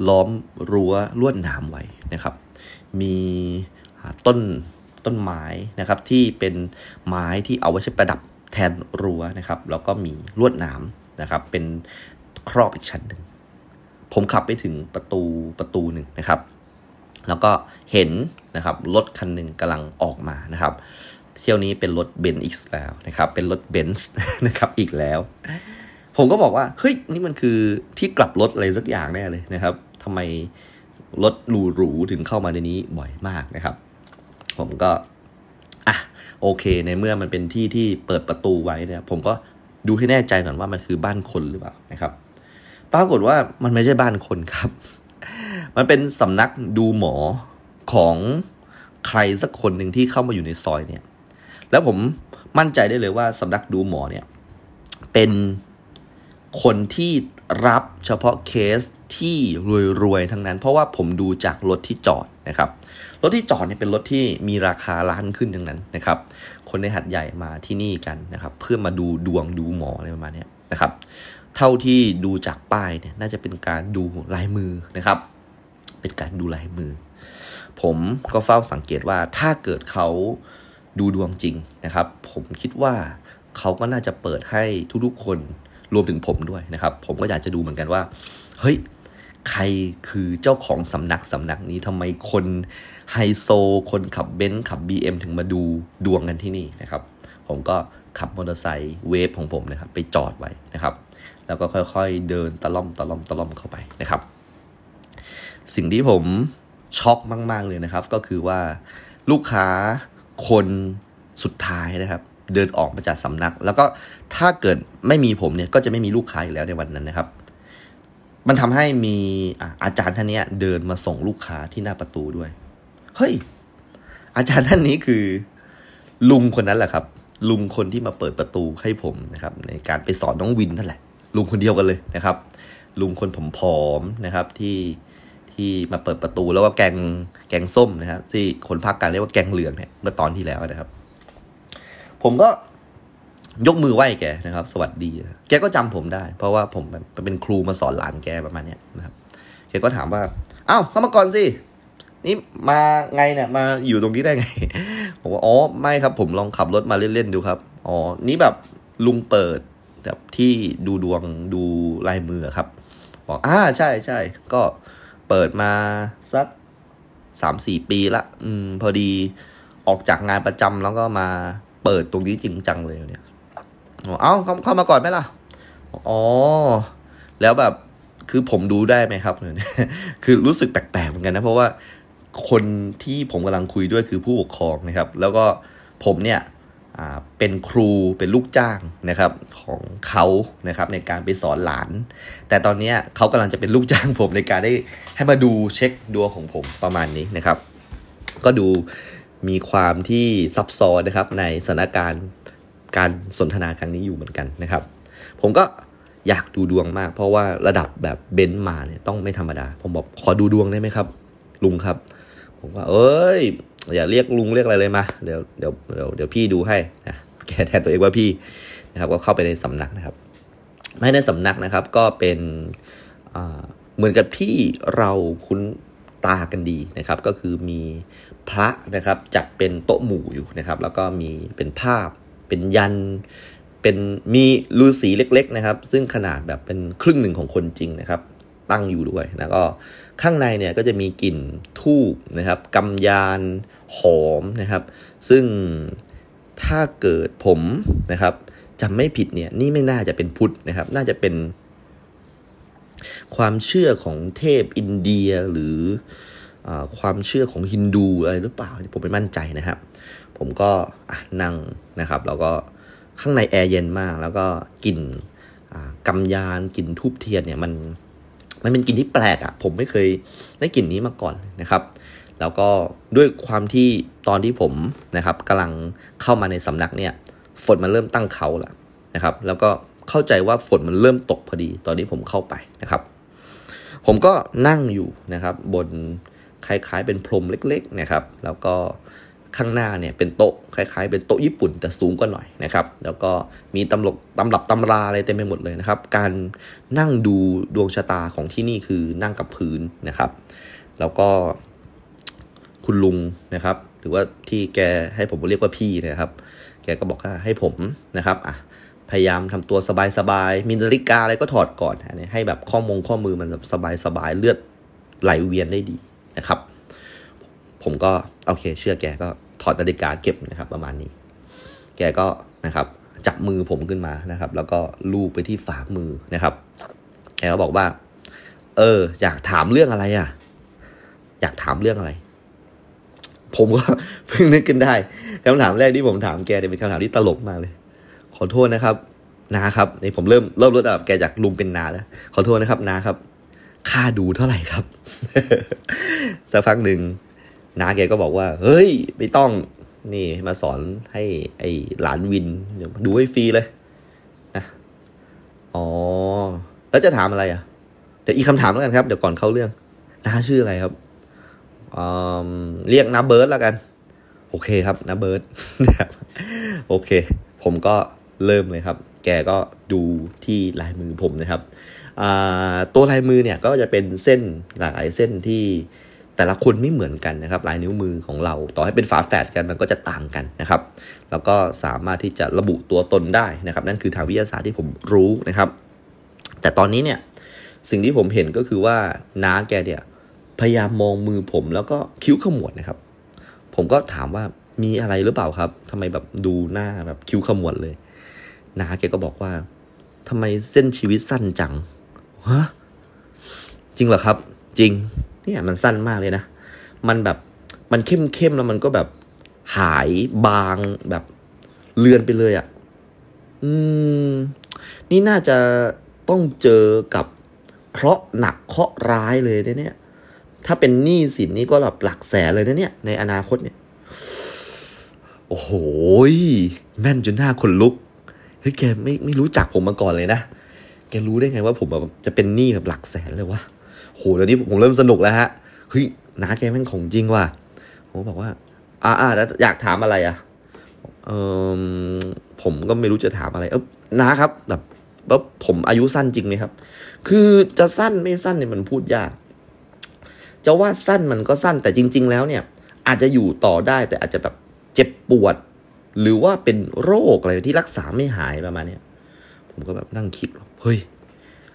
ล้อมรั้วลวดหนามไว้นะครับ มีต้นต้นไม้นะครับที่เป็นไม้ที่เอาไว้ใช้ประดับแทนรั้วนะครับ แล้วก็มีลวดหนาม นะครับ เป็นครอบอีกชั้นหนึ่งผมขับไปถึงประตูประตูหนึ่งนะครับ แล้วก็เห็นนะครับรถคันหนึ่งกำลังออกมานะครับ เที่ยวนี้เป็นรถเบนซ์อีกแล้วนะครับ เป็นรถเบนซ์นะครับอีกแล้ว ผมก็บอกว่าเฮ้ยนี่มันคือที่กลับรถอะไรสักอย่างแน่เลยนะครับทำไมรถหรูๆถึงเข้ามาในนี้บ่อยมากนะครับ ผมก็อะโอเคในเมื่อมันเป็นที่ที่เปิดประตูไว้เนี่ยผมก็ ดูให้แน่ใจก่อนว่ามันคือบ้านคนหรือเปล่านะครับ ปรากฏว่ามันไม่ใช่บ้านคนครับ มันเป็นสำนักดูหมอของใครสักคนหนึ่งที่เข้ามาอยู่ในซอยเนี่ย แล้วผมมั่นใจได้เลยว่าสำนักดูหมอเนี่ย เป็นคนที่รับเฉพาะเคสที่รวยๆทั้งนั้น เพราะว่าผมดูจากรถที่จอดนะครับ รถที่จอดเนี่ยเป็นรถที่มีราคาล้านขึ้นทั้งนั้นนะครับ คนในหัดใหญ่มาที่นี่กันนะครับ เพื่อมาดูดวงดูหมออะไรประมาณนี้นะครับ เท่าที่ดูจากป้ายเนี่ยน่าจะเป็นการดูลายมือนะครับ เป็นการดูลายมือ ผมก็เฝ้าสังเกตว่าถ้าเกิดเขาดูดวงจริงนะครับ ผมคิดว่าเขาก็น่าจะเปิดให้ทุกๆคนรวมถึงผมด้วยนะครับ ผมก็อยากจะดูเหมือนกันว่า เฮ้ย ใครคือเจ้าของสำนักสำนักนี้ทำไมคน ไฮโซ คนขับเบนซ์ขับ BM ถึงมาดูดวงกันที่นี่นะครับ ผมก็ขับมอเตอร์ไซค์ Wave ของผมนะครับ ไปจอดไว้นะครับ แล้วก็ค่อยๆเดินตะล่อมตะล่อมตะล่อมเข้าไปนะครับ สิ่งที่ผมช็อกมาก ๆ เลยนะครับ ก็คือว่าลูกค้าคนสุดท้ายนะครับ เดินออกมาจากสำนัก แล้วก็ถ้าเกิดไม่มีผมเนี่ยก็จะไม่มีลูกค้าอีกแล้วในวันนั้นนะครับ มันทำให้มีอาจารย์ท่านนี้เดินมาส่งลูกค้าที่หน้าประตูด้วย เฮ้ย อาจารย์ท่านนี้คือ ลุงคนนั้นแหละครับ ลุงคนที่มาเปิดประตูให้ผมนะครับ ในการไปสอนน้องวินนั่นแหละ ลุงคนเดียวกันเลยนะครับ ลุงคนผมผอมนะครับที่ที่มาเปิดประตูแล้วก็แกงแกงส้มนะครับที่คนภาคกางเรียกว่าแกงเหลืองเนี่ยเมื่อตอนที่แล้วนะครับ ผมก็ยกมือไหว้แกนะครับ สวัสดี แกก็จำผมได้ เพราะว่าผมเป็นครูมาสอนหลานแกประมาณเนี้ยนะครับ แกก็ถามว่า เอ้าเข้ามาก่อนสิ นี่มาไงเนี่ยมาอยู่ตรงนี้ได้ไง ผมว่าอ๋อไม่ครับ ผมลองขับรถมาเล่นๆดูครับอ๋อนี่แบบลุงเปิดแบบที่ดูดวงดูลายมือครับบอกอ่าใช่ใช่ก็เปิดมาสักสามสี่ปีละ อืม พอดีออกจากงานประจำแล้วก็มาเปิดตรงนี้จริงจังเลยเนี่ยเอาเข้าเข้ามาก่อนไหมล่ะ อ๋อ แล้วแบบคือผมดูได้ไหมครับ คือรู้สึกแปลกๆเหมือนกันนะ เพราะว่า คนที่ผมกำลังคุยด้วยคือผู้ปกครองนะครับ แล้วก็ผมเนี่ยเป็นครูเป็นลูกจ้างนะครับของเขานะครับในการไปสอนหลาน แต่ตอนนี้เขากำลังจะเป็นลูกจ้างผมในการได้ให้มาดูเช็คดวงของผมประมาณนี้นะครับ ก็ดูมีความที่ซับซ้อนนะครับในสถานการณ์การสนทนาครั้งนี้อยู่เหมือนกันนะครับ ผมก็อยากดูดวงมาก เพราะว่าระดับแบบเบนซ์มาเนี่ยต้องไม่ธรรมดา ผมบอกขอดูดวงได้ไหมครับ ลุงครับ ผมว่า เอ้ย อย่าเรียกลุงเรียกอะไรเลยมา เดี๋ยวเดี๋ยวเดี๋ยวเดี๋ยวพี่ดูให้นะแกแทนตัวเองว่าพี่นะครับ ก็เข้าไปในสำนักนะครับไม่ในสำนักนะครับ ก็เป็นเหมือนกับพี่เราคุ้นตากันดีนะครับ ก็คือมีพระนะครับจัดเป็นโต๊ะหมู่อยู่นะครับ แล้วก็มีเป็นภาพ เป็นยันเป็นมีฤาษีเล็ก ๆ นะครับ ซึ่งขนาดแบบเป็นครึ่งหนึ่งของคนจริงนะครับ ตั้งอยู่ด้วยแล้วก็ ข้างในเนี่ยก็จะมีกลิ่นทูบนะครับกำยานหอมนะครับ ซึ่งถ้าเกิดผมนะครับจำไม่ผิดเนี่ยนี่ไม่น่าจะเป็นพุทธนะครับ น่าจะเป็นความเชื่อของเทพอินเดียหรืออความเชื่อของฮินดูอะไรหรือเปล่าผมไม่มั่นใจนะครับ ผมก็นั่งนะครับ แล้วก็ข้างในแอร์เย็นมาก แล้วก็กลิ่นกำยานกลิ่นทูบเทียนเนี่ยมัน มันเป็นกลิ่นที่แปลกอะ่ะ ผมไม่เคยได้กลิ่นนี้มาก่อนนะครับ แล้วก็ด้วยความที่ตอนที่ผมนะครับกำลังเข้ามาในสำนักเนี่ย ฝนมันเริ่มตั้งเขาแล้วนะครับ แล้วก็เข้าใจว่าฝนมันเริ่มตกพอดี ตอนที่ผมเข้าไปนะครับ ผมก็นั่งอยู่นะครับ บนคล้ายๆเป็นพรมเล็กๆนะครับ แล้วก็ ข้างหน้าเนี่ยเป็นโต๊ะคล้ายๆ เป็นโต๊ะญี่ปุ่นแต่สูงกว่าหน่อยนะครับแล้วก็มีตำรกตำรับตำราอะไรเต็มไปหมดเลยนะครับ การนั่งดูดวงชะตาของที่นี่คือนั่งกับพื้นนะครับ แล้วก็คุณลุงนะครับ หรือว่าที่แกให้ผมเรียกว่าพี่นะครับ แกก็บอกว่าให้ผมนะครับอะพยายามทำตัวสบายๆมีนาฬิกาอะไรก็ถอดก่อนให้แบบข้อมงข้อมือมันสบายๆเลือดไหลเวียนได้ดีนะครับ ผมก็โอเค เชื่อแกก็ถอดนาฬิกาเก็บนะครับ ประมาณนี้ แกก็นะครับ จับมือผมขึ้นมานะครับ แล้วก็ลูบไปที่ฝ่ามือนะครับแกก็บอกว่า เออ อยากถามเรื่องอะไรอะ อยากถามเรื่องอะไร ผมก็เพิ่งนึกขึ้นได้คำถามแรกที่ผมถามแกเนี่ยเป็นคำถามที่ตลกมากเลย ขอโทษนะครับนาครับในผมเริ่มเริ่มลดระดับแกจากลุงเป็นนาแล้วขอโทษนะครับนาครับ ค่าดูเท่าไหร่ครับ สักพักหนึ่ง นาแกก็บอกว่า เฮ้ย ไม่ต้อง นี่มาสอนให้ไอหลานวินดูให้ฟรีเลยนะอ๋อ แล้วจะถามอะไรอะ เดี๋ยวอีกคำถามแล้วกันครับ เดี๋ยวก่อนเข้าเรื่อง น้าชื่ออะไรครับเรียกน้าเบิร์ดแล้วกัน โอเคครับน้าเบิร์ดโอเค ผมก็เริ่มเลยครับ แกก็ดูที่ลายมือผมนะครับ ตัวลายมือเนี่ยก็จะเป็นเส้นหลายเส้นที่ แต่ละคนไม่เหมือนกันนะครับลายนิ้วมือของเรา ต่อให้เป็นฝาแฝดกันมันก็จะต่างกันนะครับ แล้วก็สามารถที่จะระบุตัวตนได้นะครับ นั่นคือทางวิทยาศาสตร์ที่ผมรู้นะครับ แต่ตอนนี้เนี่ยสิ่งที่ผมเห็นก็คือว่าน้าแกเนี่ยพยายามมองมือผมแล้วก็คิ้วขมวดนะครับ ผมก็ถามว่ามีอะไรหรือเปล่าครับทำไมแบบดูหน้าแบบคิ้วขมวดเลยน้าแกก็บอกว่าทำไมเส้นชีวิตสั้นจังฮะจริงเหรอครับ จริง เนี่ยมันสั้นมากเลยนะ มันแบบมันเข้มเข้มแล้วมันก็แบบหายบางแบบเลือนไปเลยอะ่ะ อืม นี่น่าจะต้องเจอกับเคราะห์หนักเคราะห์ร้ายเลยเนี่ย ถ้าเป็นหนี้สินนี่ก็แบบหลักแสนเลยนะเนี่ย ในอนาคตเนี่ย โอ้โหแม่นจนหน้าขนลุก เฮ้ยแกไม่ไม่รู้จักผมมาก่อนเลยนะ แกรู้ได้ไงว่าผมแบบจะเป็นหนี้แบบหลักแสนเลยวะ โหเดี๋ยวนี้ผมเริ่มสนุกแล้วฮะเฮ้ยน้าแกแม่งของจริงว่ะผมบอกว่า อ่าอ่าแล้วอยากถามอะไรอะเออผมก็ไม่รู้จะถามอะไรเออน้าครับแบบแบบผมอายุสั้นจริงไหมครับ คือจะสั้นไม่สั้นเนี่ยมันพูดยาก จะว่าสั้นมันก็สั้นแต่จริง ๆ แล้วเนี่ย อาจจะอยู่ต่อได้แต่อาจจะแบบเจ็บปวด หรือว่าเป็นโรคอะไรที่รักษาไม่หายประมาณนี้ผมก็แบบนั่งคิดเฮ้ย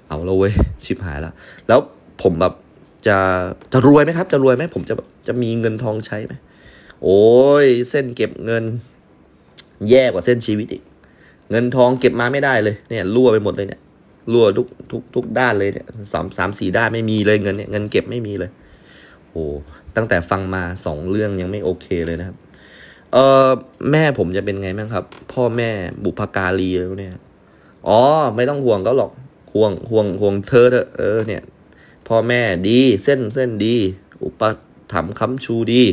เอาแล้วเว้ยชิบหายแล้วแล้ว ผมแบบจะจะรวยไหมครับ จะรวยไหมผมจะจะมีเงินทองใช้ไหมโอ้ยเส้นเก็บเงิน แย่กว่าเส้นชีวิตอีก เงินทองเก็บมาไม่ได้เลยเนี่ยรั่วไปหมดเลยเนี่ยรั่วทุกทุกทุกด้านเลยเนี่ยสามสามสี่ด้านไม่มีเลยเงินเนี่ยเงินเก็บไม่มีเลยโอ้ตั้งแต่ฟังมาสองเรื่องยังไม่โอเคเลยนะครับ เออแม่ผมจะเป็นไงบ้างครับ พ่อแม่บุพการีแล้วเนี่ยอ๋อไม่ต้องห่วงเขาหรอกห่วงห่วงห่วงเธอเถอะเออเนี่ย พ่อแม่ดีเส้นเส้นดี อุปถัมภ์ค้ำชูดี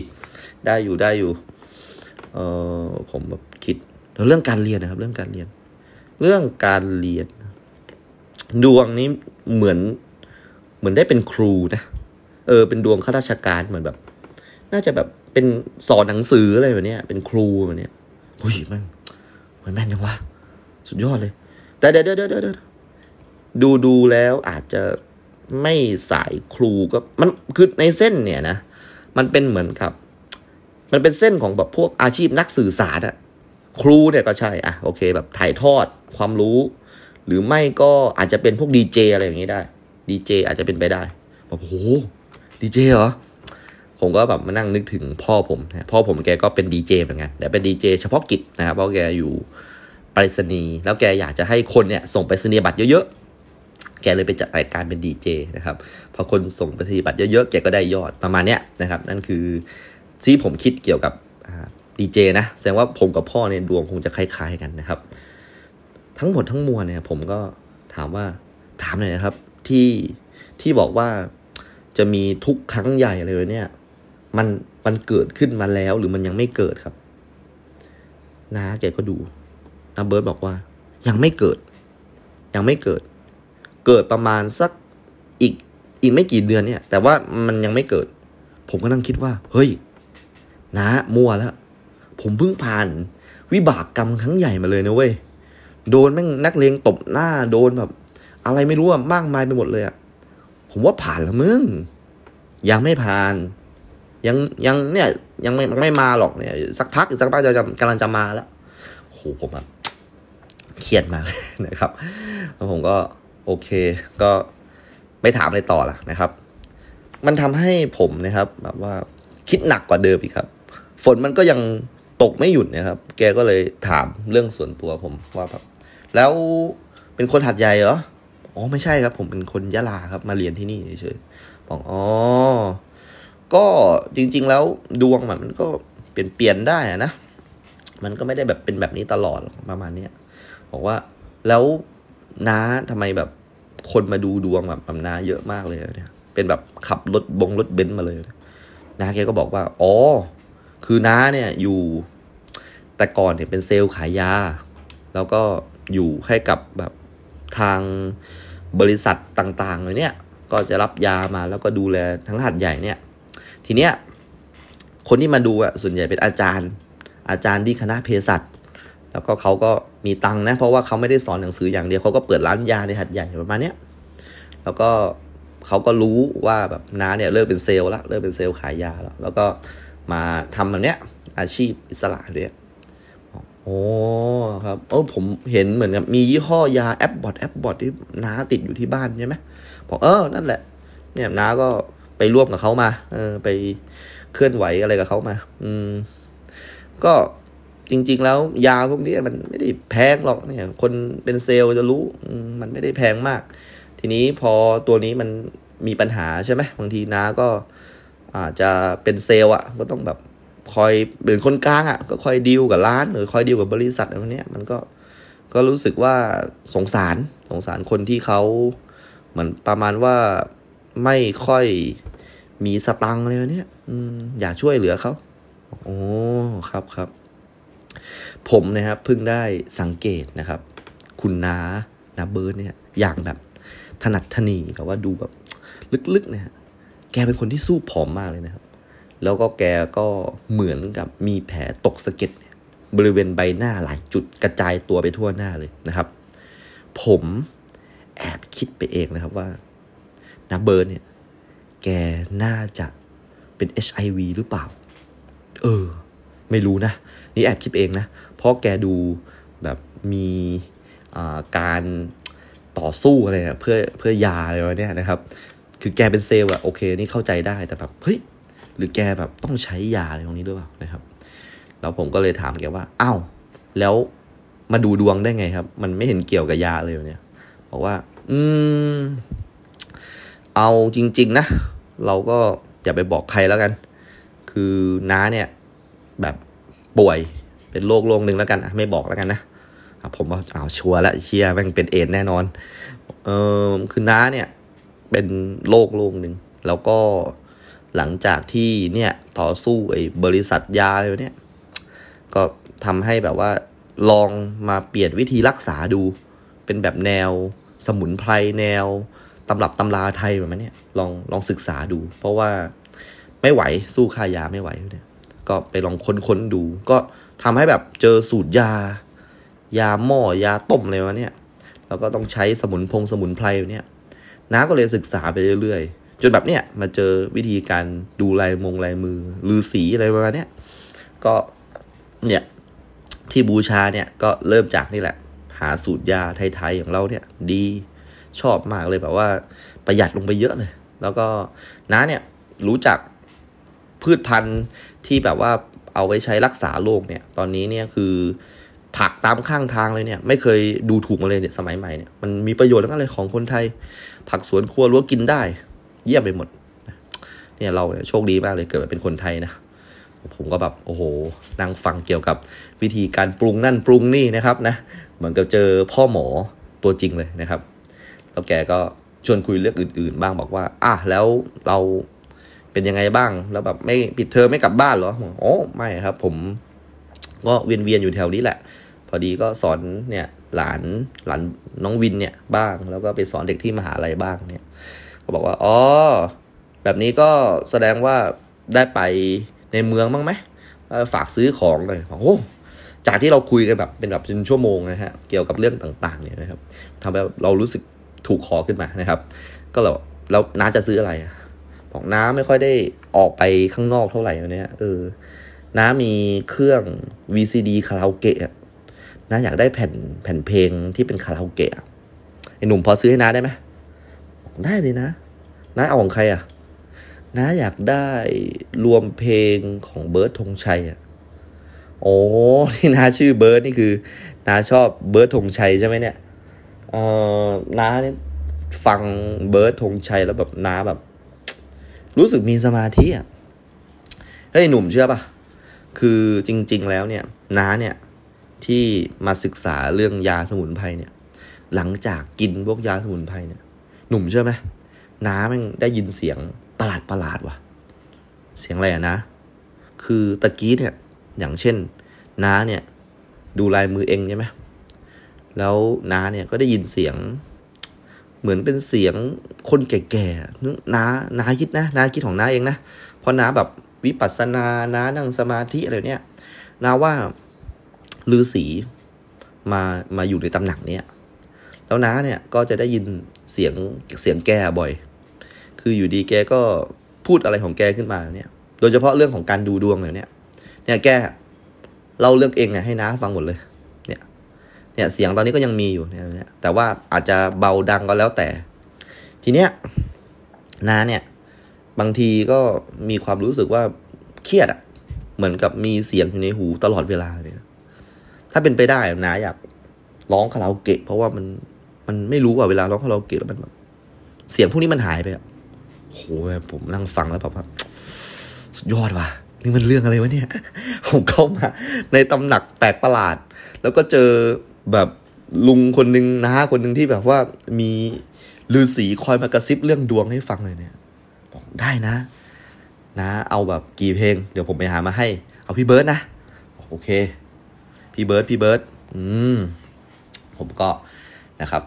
ได้อยู่ได้อยู่เออผมแบบคิดแล้วเรื่องการเรียนนะครับ เรื่องการเรียน เรื่องการเรียน ดวงนี้เหมือน เหมือนได้เป็นครูนะเออ เป็นดวงข้าราชการเหมือนแบบ น่าจะแบบเป็นสอนหนังสืออะไรแบบนี้เป็นครูแบบนี้โอ้ยมันมันแม่นยังวะสุดยอดเลย แต่เดี๋ยวเดี๋ยวเดี๋ยวดูดูแล้วอาจจะ ไม่สายครูก็มันคือในเส้นเนี่ยนะ มันเป็นเหมือนกับ มันเป็นเส้นของแบบพวกอาชีพนักสื่อสารอะครูเนี่ยก็ใช่อะโอเค แบบถ่ายทอดความรู้ หรือไม่ก็อาจจะเป็นพวกดีเจอะไรอย่างนี้ได้ดีเจอาจจะเป็นไปได้แบบโหดีเจเหรอผมก็แบบมานั่งนึกถึงพ่อผมนะพ่อผมแกก็เป็นดีเจเหมือนกันแต่เป็นดีเจเฉพาะกิจนะครับเพราะแกอยู่ไปรษณีย์แล้วแกอยากจะให้คนเนี่ยส่งไปรษณียบัตรเยอะ แกเลยไปจัดรายการเป็นดีเจนะครับพอคนส่งปฏิบัติเยอะๆ แกก็ได้ยอดประมาณเนี้ยนะครับ นั่นคือที่ผมคิดเกี่ยวกับดีเจนะแสดงว่าผมกับพ่อเนี่ยดวงคงจะคล้าย ๆกันนะครับ ทั้งหมดทั้งมวลเนี่ย ผมก็ถามว่าถามหน่อยนะครับ ที่ที่บอกว่าจะมีทุกครั้งใหญ่เลยเนี่ย มันมันเกิดขึ้นมาแล้วหรือมันยังไม่เกิดครับนาแกก็ดูนาเบิร์ตบอกว่า ยังไม่เกิด ยังไม่เกิด เกิดประมาณสักอีกอีกไม่กี่เดือนเนี่ย แต่ว่ามันยังไม่เกิด ผมก็นั่งคิดว่า เฮ้ยนะมั่วแล้ว ผมเพิ่งผ่าน วิบากกรรมครั้งใหญ่มาเลยนะเว้ยโดนแม่งนักเลงตบหน้าโดนแบบ อะไรไม่รู้อะมากมายไปหมดเลยอะผมว่าผ่านแล้วมึงยังไม่ผ่าน ยังยังเนี่ยยังไม่ไม่มาหรอกเนี่ย สักพักสักพักจะกำลังจะมาแล้วโหผมแบบเครียดมากเลยนะครับ แล้วผมก็ โอเค ก็ไม่ถามอะไรต่อละนะครับ มันทำให้ผมนะครับแบบว่าคิดหนักกว่าเดิมอีกครับ ฝนมันก็ยังตกไม่หยุดนะครับ แกก็เลยถามเรื่องส่วนตัวผมว่าแบบแล้วเป็นคนหัดใหญ่เหรออ๋อไม่ใช่ครับ ผมเป็นคนยะลาครับ มาเรียนที่นี่เฉยๆบอกอ๋อก็จริง ๆ แล้วดวงมันก็เปลี่ยนเปลี่ยนได้อะนะมันก็ไม่ได้แบบเป็นแบบนี้ตลอดประมาณเนี้ยบอกว่าแล้วน้าทำไมแบบ คนมาดูดวงแบบแบบน้าเยอะมากเลยเนี่ย เป็นแบบขับรถบงรถเบนซ์มาเลยน้าแกก็บอกว่า อ๋อ คือน้าเนี่ยอยู่ แต่ก่อนเนี่ยเป็นเซลล์ขายยา แล้วก็อยู่ให้กับแบบทางบริษัทต่างๆเลยเนี่ย ก็จะรับยามาแล้วก็ดูแลทั้งหัดใหญ่เนี่ย ทีเนี้ยคนที่มาดูอะส่วนใหญ่เป็นอาจารย์ อาจารย์ที่คณะเภสัช แล้วก็เขาก็มีตังนะ เพราะว่าเขาไม่ได้สอนหนังสืออย่างเดียวเขาก็เปิดร้านยาในหัดใหญ่ประมาณเนี้ยแล้วก็เขาก็รู้ว่าแบบน้าเนี่ยเลิกเป็นเซลล์แล้วเลิกเป็นเซลล์ขายยาแล้ว แล้วก็มาทำแบบเนี้ย อาชีพอิสระเลยโอ้ครับโอ้ผมเห็นเหมือนกับมียี่ห้อยาแอปบอทแอปบอทที่น้าติดอยู่ที่บ้านใช่ไหมบอกเออนั่นแหละ เนี่ยน้าก็ไปร่วมกับเขามา เออไปเคลื่อนไหวอะไรกับเขามา อืม ก็ จริง ๆ แล้วยาพวกนี้มันไม่ได้แพงหรอกเนี่ย คนเป็นเซลล์จะรู้มันไม่ได้แพงมาก ทีนี้พอตัวนี้มันมีปัญหาใช่ไหมบางทีน้าก็อาจจะเป็นเซลล์อะ ก็ต้องแบบคอยเป็นคนกลางอะ ก็คอยดีลกับร้านหรือคอยดีลกับบริษัทอะไรเนี้ยมันก็ก็รู้สึกว่าสงสารสงสารคนที่เขาเหมือนประมาณว่าไม่ค่อยมีสตังค์อะไรแบบนี้อืมอยากช่วยเหลือเขาโอ้ครับครับ ผมนะครับเพิ่งได้สังเกตนะครับ คุณนานาเบิร์ดเนี่ยอย่างแบบถนัดทนีแบบว่าดูแบบลึกๆเนี่ยแกเป็นคนที่สู้ผอมมากเลยนะครับ แล้วก็แกก็เหมือนกับมีแผลตกสะเก็ดบริเวณใบหน้าหลายจุดกระจายตัวไปทั่วหน้าเลยนะครับ ผมแอบคิดไปเองนะครับว่านาเบิร์ดเนี่ย แกน่าจะเป็น HIV หรือเปล่า เออ ไม่รู้นะ นี่แอบคิดเองนะเพราะแกดูแบบมีการต่อสู้อะไรเพื่อเพื่อยาอะไรวะเนี่ยนะครับ คือแกเป็นเซลล์อะโอเค นี่เข้าใจได้แต่แบบเฮ้ยหรือแกแบบต้องใช้ยาอะไรตรงนี้ด้วยเปล่านะครับ แล้วผมก็เลยถามแกว่าอ้าวแล้วมาดูดวงได้ไงครับ มันไม่เห็นเกี่ยวกับยาเลยเนี่ย บอกว่า อืม เอาจริง ๆ นะ เราก็อย่าไปบอกใครแล้วกัน คือน้าเนี่ย แบบ ป่วย เป็นโรคโรคหนึ่งแล้วกันอะไม่บอกแล้วกันนะผมว่าเอาวชัวร์ละเชียแม่งเป็นเอดแน่นอน เออคือน้าเนี่ย เป็นโรคโรคหนึ่งแล้วก็หลังจากที่เนี่ยต่อสู้ไอ้บริษัทยาอะไรเนี่ย ก็ทำให้แบบว่าลองมาเปลี่ยนวิธีรักษาดู เป็นแบบแนวสมุนไพรแนวตำรับตำราไทยแบบนี้ลองลองศึกษาดู เพราะว่าไม่ไหวสู้ค่ายาไม่ไหวเนี่ย ก็ไปลองค้นๆดู ก็ทำให้แบบเจอสูตรยา ยาหม้อยาต้มอะไรวะเนี่ย แล้วก็ต้องใช้สมุนพงสมุนไพรเนี่ยน้าก็เลยศึกษาไปเรื่อยๆ จนแบบเนี้ยมาเจอวิธีการดูลายมงลายมือลือสีอะไรประมาณนี้ยก็เนี่ยที่บูชาเนี่ยก็เริ่มจากนี่แหละ หาสูตรยาไทยๆของเราเนี่ย ดีชอบมากเลยแบบว่าประหยัดลงไปเยอะเลย แล้วก็น้าเนี่ยรู้จักพืชพันธุ์ ที่แบบว่าเอาไว้ใช้รักษาโรคเนี่ย ตอนนี้เนี่ยคือผักตามข้างทางเลยเนี่ย ไม่เคยดูถูกมาเลยเนี่ยสมัยใหม่เนี่ยมันมีประโยชน์ทั้งนั้นเลยของคนไทย ผักสวนครัวรั้วกินได้ เยี่ยมไปหมด เนี่ยเราโชคดีมากเลยเกิดมาเป็นคนไทยนะผมก็แบบโอ้โหนั่งฟังเกี่ยวกับวิธีการปรุงนั่นปรุงนี่นะครับนะเหมือนกับเจอพ่อหมอตัวจริงเลยนะครับ แล้วแกก็ชวนคุยเรื่องอื่น ๆ บ้างบอกว่า อะแล้วเรา เป็นยังไงบ้าง แล้วแบบไม่ปิดเทอมไม่กลับบ้านเหรอโอ้ไม่ครับ ผมก็เวียนๆอยู่แถวนี้แหละ พอดีก็สอนเนี่ยหลานหลานน้องวินเนี่ยบ้าง แล้วก็ไปสอนเด็กที่มหาลัยบ้างเนี่ยก็บอกว่า อ๋อ แบบนี้ก็แสดงว่าได้ไปในเมืองบ้างไหมฝากซื้อของเลยโอ้จากที่เราคุยกันแบบเป็นแบบเป็นชั่วโมงนะฮะ เกี่ยวกับเรื่องต่างๆเนี่ยนะครับทำให้เรารู้สึกถูกคอขึ้นมานะครับ ก็เราแล้วน้าจะซื้ออะไร บอกน้าไม่ค่อยได้ออกไปข้างนอกเท่าไหร่เนี่ยเออน้ามีเครื่อง VCD คาราโอเกะน้าอยากได้แผ่นแผ่นเพลงที่เป็นคาราโอเกะไอหนุ่มพอซื้อให้น้าได้ไหมได้เลยนะน้าเอาของใครอะน้าอยากได้รวมเพลงของเบิร์ดธงชัยอะโอ้ที่น้าชื่อเบิร์ดนี่คือน้าชอบเบิร์ดธงชัยใช่ไหมเนี่ยเอ่อน้าเนี่ยฟังเบิร์ดธงชัยแล้วแบบน้าแบบ รู้สึกมีสมาธิอะเฮ้ยหนุ่มเชื่อปะคือจริง ๆ แล้วเนี่ยน้าเนี่ยที่มาศึกษาเรื่องยาสมุนไพรเนี่ย หลังจากกินพวกยาสมุนไพรเนี่ย หนุ่มเชื่อไหมน้าแม่งได้ยินเสียงประหลาดประหลาดว่ะ เสียงอะไรอะนะ คือตะกี้เนี่ย อย่างเช่น น้าเนี่ย ดูลายมือเองใช่ไหมแล้วน้าเนี่ยก็ได้ยินเสียง เหมือนเป็นเสียงคนแก่ๆน้าน้าคิดนะน้าคิดของน้าเองนะเพราะน้าแบบวิปัสสนาน้านั่งสมาธิอะไรเนี่ยน้าว่าฤาษีมามาอยู่ในตำหนักเนี้ยแล้วน้าเนี่ยก็จะได้ยินเสียงเสียงแกบ่อย คืออยู่ดีแกก็พูดอะไรของแกขึ้นมาเนี่ย โดยเฉพาะเรื่องของการดูดวงเนี่ยเนี่ยแกเล่าเรื่องเองไงให้น้าฟังหมดเลย เนี่ยเสียงตอนนี้ก็ยังมีอยู่เนี่ยแต่ว่าอาจจะเบาดังก็แล้วแต่ ทีเนี้ยน้าเนี่ย บางทีก็มีความรู้สึกว่าเครียดอะเหมือนกับมีเสียงอยู่ในหูตลอดเวลาเนี่ย ถ้าเป็นไปได้นาอยากร้องคาราโอเกะ เพราะว่ามันมันไม่รู้ว่าเวลาร้องคาราโอเกะแล้วมันแบบเสียงพวกนี้มันหายไปอะโหผมนั่งฟังแล้วแบบว่าสุดยอดว่ะนี่มันเรื่องอะไรวะเนี่ย ผมเข้ามาในตำหนักแปลกประหลาด แล้วก็เจอ แบบลุงคนหนึ่งน้าคนหนึ่งที่แบบว่ามีฤาษีคอยมากระซิบเรื่องดวงให้ฟังเลยเนี่ยบอกได้นะ นะ เอาแบบกี่เพลง เดี๋ยวผมไปหามาให้ เอาพี่เบิร์ดนะโอเค พี่เบิร์ดพี่เบิร์ดอืมผมก็นะครับ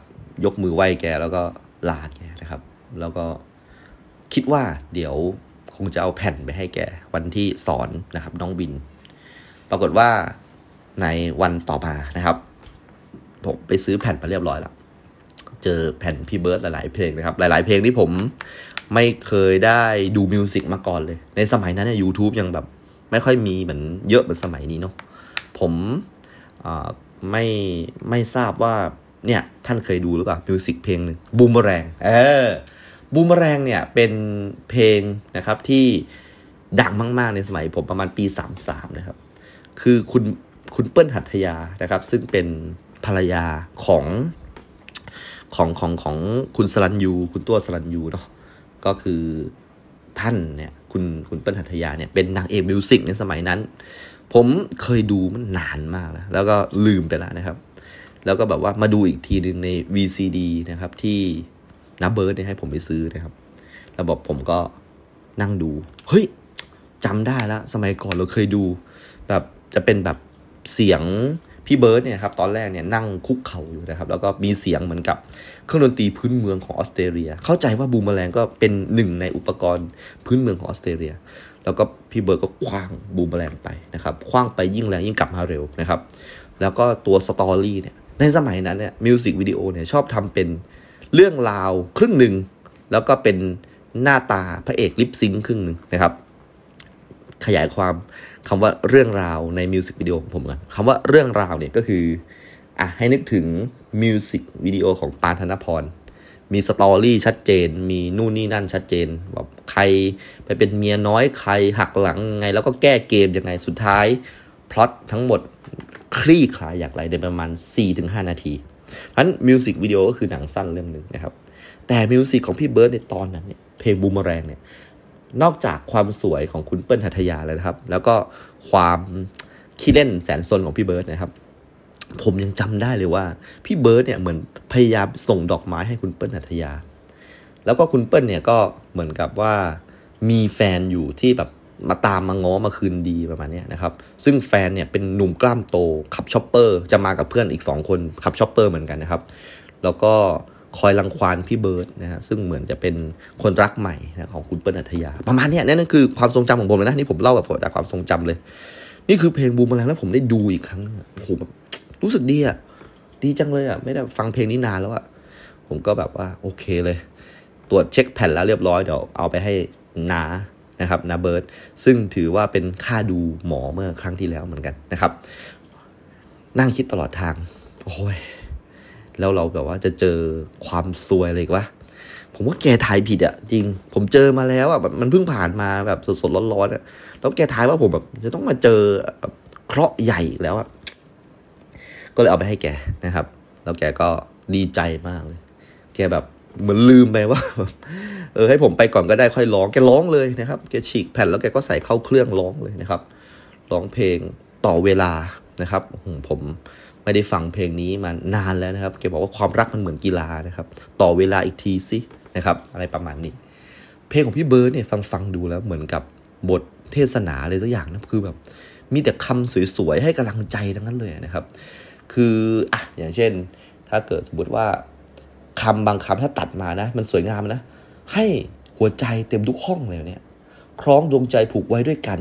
ยกมือไหว้แกแล้วก็ลาแกนะครับ แล้วก็คิดว่าเดี๋ยวคงจะเอาแผ่นไปให้แก วันที่สอนนะครับ น้องบิน ปรากฏว่าในวันต่อมานะครับ ผมไปซื้อแผ่นมาเรียบร้อยแล้วเจอแผ่นพี่เบิร์ดหลาย ๆ เพลงนะครับ หลาย ๆ เพลงที่ผมไม่เคยได้ดู music มาก่อนเลย ในสมัยนั้นเนี่ยยูทูบยังแบบ ไม่ค่อยมีเหมือนเยอะเหมือนสมัยนี้เนาะผมไม่ไม่ทราบว่าเนี่ยท่านเคยดูหรือเปล่า music เพลงหนึ่งบูมเมอแรงเออบูมเมอแรงเนี่ยเป็นเพลงนะครับที่ดังมากๆในสมัยผมประมาณปี 33 นะครับ คือคุณคุณเปิ้ลหัทยานะครับ ซึ่งเป็น ภรรยาของของของของคุณศรัณยู คุณตั้วศรัณยูเนาะก็คือท่านเนี่ยคุณคุณเปิ้ลหัทยาเนี่ยเป็นนางเอก music ในสมัยนั้น ผมเคยดูมันนานมากแล้วแล้วก็ลืมไปแล้วนะครับ แล้วก็แบบว่ามาดูอีกทีหนึ่งใน VCD นะครับที่น้าเบิร์ดเนี่ยให้ผมไปซื้อนะครับ แล้วบอกผมก็นั่งดู เฮ้ยจำได้แล้ว สมัยก่อนเราเคยดู แบบจะเป็นแบบเสียง พี่เบิร์ดเนี่ยครับตอนแรกเนี่ยนั่งคุกเข่าอยู่นะครับ แล้วก็มีเสียงเหมือนกับเครื่องดนตรีพื้นเมืองของออสเตรเลีย เข้าใจว่าบูมเมอแรงก็เป็นหนึ่งในอุปกรณ์พื้นเมืองของออสเตรเลีย แล้วก็พี่เบิร์ดก็ขว้างบูมเมอแรงไปนะครับขว้างไปยิ่งแรงยิ่งกลับมาเร็วนะครับแล้วก็ตัว story เนี่ยในสมัยนั้นเนี่ยมิวสิกวิดีโอเนี่ยชอบทำเป็นเรื่องราวครึ่งหนึ่งแล้วก็เป็นหน้าตาพระเอก lip sync ครึ่งหนึ่งนะครับ ขยายความ คำว่าเรื่องราวในมิวสิกวิดีโอของผมกันคำว่าเรื่องราวเนี่ยก็คืออะให้นึกถึงมิวสิกวิดีโอของปานธนพรมี story ชัดเจน มีนู่นนี่นั่นชัดเจนแบบใครไปเป็นเมียน้อยใครหักหลังไง แล้วก็แก้เกมยังไงสุดท้ายพล็อตทั้งหมดคลี่คลายอย่างไรในประมาณ 4-5 นาทีเพราะฉะนั้นมิวสิกวิดีโอก็คือหนังสั้นเรื่องหนึ่งนะครับ แต่มิวสิกของพี่เบิร์ดในตอนนั้นเนี่ยเพลงบูมแรงเนี่ย นอกจากความสวยของคุณเปิ้ลหัตยาแล้วนะครับ แล้วก็ความขี้เล่นแสนซนของพี่เบิร์ดนะครับ ผมยังจำได้เลยว่า พี่เบิร์ดเนี่ยเหมือนพยายามส่งดอกไม้ให้คุณเปิ้ลหัตยา แล้วก็คุณเปิ้ลเนี่ยก็เหมือนกับว่ามีแฟนอยู่ที่แบบมาตามมาง้อมาคืนดีประมาณนี้นะครับ ซึ่งแฟนเนี่ยเป็นหนุ่มกล้ามโตขับ chopper จะมากับเพื่อนอีก 2 คนขับ chopper เหมือนกันนะครับ แล้วก็ คอยรังควานพี่เบิร์ดนะฮะซึ่งเหมือนจะเป็นคนรักใหม่นะของคุณเปิ้ลหัทยา ประมาณนี้นั่นคือความทรงจำของผมเลยนะนี่ผมเล่าแบบจากความทรงจำเลย นี่คือเพลงบูมเมอแรงแล้วผมได้ดูอีกครั้งโอ้โหแบบรู้สึกดีอะดีจังเลยอะไม่ได้ฟังเพลงนี้นานแล้วอะผมก็แบบว่าโอเคเลย ตรวจเช็คแผ่นแล้วเรียบร้อยเดี๋ยวเอาไปให้นานะครับนาเบิร์ดซึ่งถือว่าเป็นค่าดูหมอเมื่อครั้งที่แล้วเหมือนกันนะครับ นั่งคิดตลอดทางโอ้ย แล้วเราแบบว่าจะเจอความซวยอะไรวะผมว่าแกถ่ายผิดอะจริง ผมเจอมาแล้วอะแบบมันเพิ่งผ่านมาแบบสดๆร้อนๆอะแล้วแกถ่ายว่าผมแบบจะต้องมาเจอเคราะห์ใหญ่แล้วอะก็เลยเอาไปให้แกนะครับ แล้วแกก็ดีใจมากเลย แกแบบเหมือนลืมไปว่าเออให้ผมไปก่อนก็ได้ค่อยร้องแกร้องเลยนะครับแกฉีกแผ่นแล้วแกก็ใส่เข้าเครื่องร้องเลยนะครับร้องเพลงต่อเวลานะครับผม ไม่ได้ฟังเพลงนี้มานานแล้วนะครับแกบอกว่าความรักมันเหมือนกีฬานะครับ ต่อเวลาอีกทีสินะครับ อะไรประมาณนี้ เพลงของพี่เบิร์ดเนี่ยฟังฟังดูแล้วเหมือนกับบทเทศนาอะไรสักอย่างนะคือแบบมีแต่คำสวยๆให้กำลังใจทั้งนั้นเลยนะครับ คืออะอย่างเช่น ถ้าเกิดสมมติว่าคำบางคำถ้าตัดมานะ มันสวยงามนะ ให้หัวใจเต็มทุกห้องเลยเนี่ยคล้องดวงใจผูกไว้ด้วยกัน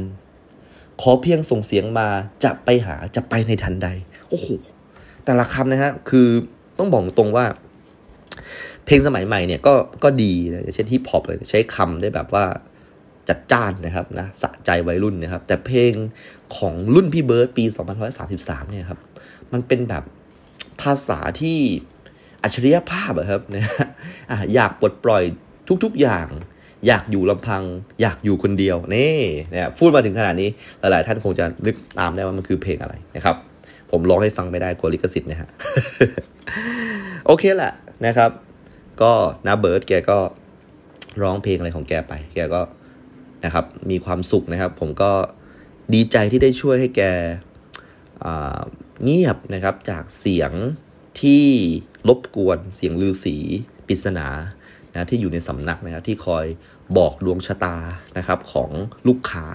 ขอเพียงส่งเสียงมาจะไปหาจะไปในทันใด โอ้โหแต่ละคำนะฮะคือต้องบอกตรงว่า เพลงสมัยใหม่เนี่ยก็ก็ดีนะอย่างเช่นฮิปฮอปเลยใช้คำได้แบบว่าจัดจ้านนะครับนะสะใจวัยรุ่นนะครับ แต่เพลงของรุ่นพี่เบิร์ดปี 2533 เนี่ยครับ มันเป็นแบบภาษาที่อัจฉริยภาพอะครับนะอะอยากปลดปล่อยทุกๆอย่าง อยากอยู่ลำพัง อยากอยู่คนเดียวนี่นะพูดมาถึงขนาดนี้หลายๆท่านคงจะนึกตามได้ว่ามันคือเพลงอะไรนะครับ ผมร้องให้ฟังไม่ได้กลัวลิขสิทธิ์นะฮะ โอเคแหละนะครับ ก็นาเบิร์ดแกก็ร้องเพลงอะไรของแกไป แกก็นะครับ มีความสุขนะครับ ผมก็ดีใจที่ได้ช่วยให้แกเงียบนะครับจากเสียงที่รบกวนเสียงลือสีปริศนานะที่อยู่ในสำนักนะครับที่คอยบอกดวงชะตานะครับของลูกค้า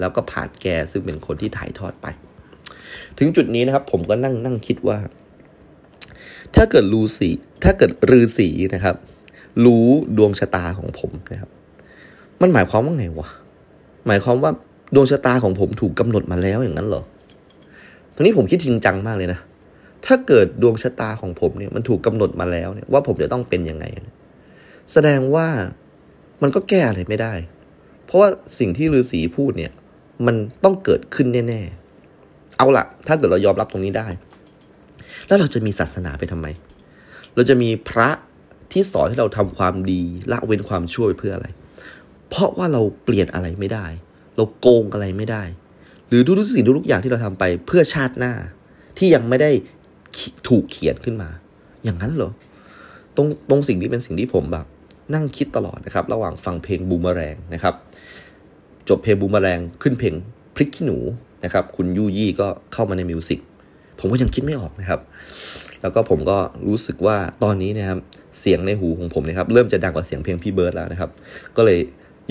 แล้วก็ผ่านแกซึ่งเป็นคนที่ถ่ายทอดไป ถึงจุดนี้นะครับ ผมก็นั่งนั่งคิดว่า ถ้าเกิดลูสีถ้าเกิดลือสีนะครับ รู้ดวงชะตาของผมนะครับ มันหมายความว่าไงวะหมายความว่าดวงชะตาของผมถูกกำหนดมาแล้วอย่างนั้นเหรอตรงนี้ผมคิดจริงจังมากเลยนะถ้าเกิดดวงชะตาของผมเนี่ยมันถูกกาหนดมาแล้วเนี่ยว่าผมจะต้องเป็นยังไง แสดงว่ามันก็แก้อะไรไม่ได้ เพราะว่าสิ่งที่ฤาษีพูดเนี่ย มันต้องเกิดขึ้นแน่ๆ เอาละถ้าเกิดเรายอมรับตรงนี้ได้ แล้วเราจะมีศาสนาไปทำไม เราจะมีพระที่สอนให้เราทำความดีละเว้นความชั่วเพื่ออะไร เพราะว่าเราเปลี่ยนอะไรไม่ได้ เราโกงอะไรไม่ได้ หรือทุกสิ่งทุกอย่างที่เราทำไปเพื่อชาติหน้า ที่ยังไม่ได้ถูกเขียนขึ้นมา อย่างนั้นเหรอตรงตรงสิ่งนี้เป็นสิ่งที่ผมแบบ นั่งคิดตลอดนะครับ ระหว่างฟังเพลงบูมแรงนะครับ จบเพลงบูมแรงขึ้นเพลงพริกขี้หนู นะครับคุณยูยี่ก็เข้ามาในมิวสิกผมก็ยังคิดไม่ออกนะครับ แล้วก็ผมก็รู้สึกว่าตอนนี้นะครับเสียงในหูของผมนะครับเริ่มจะดังกว่าเสียงเพลงพี่เบิร์ดแล้วนะครับ ก็เลย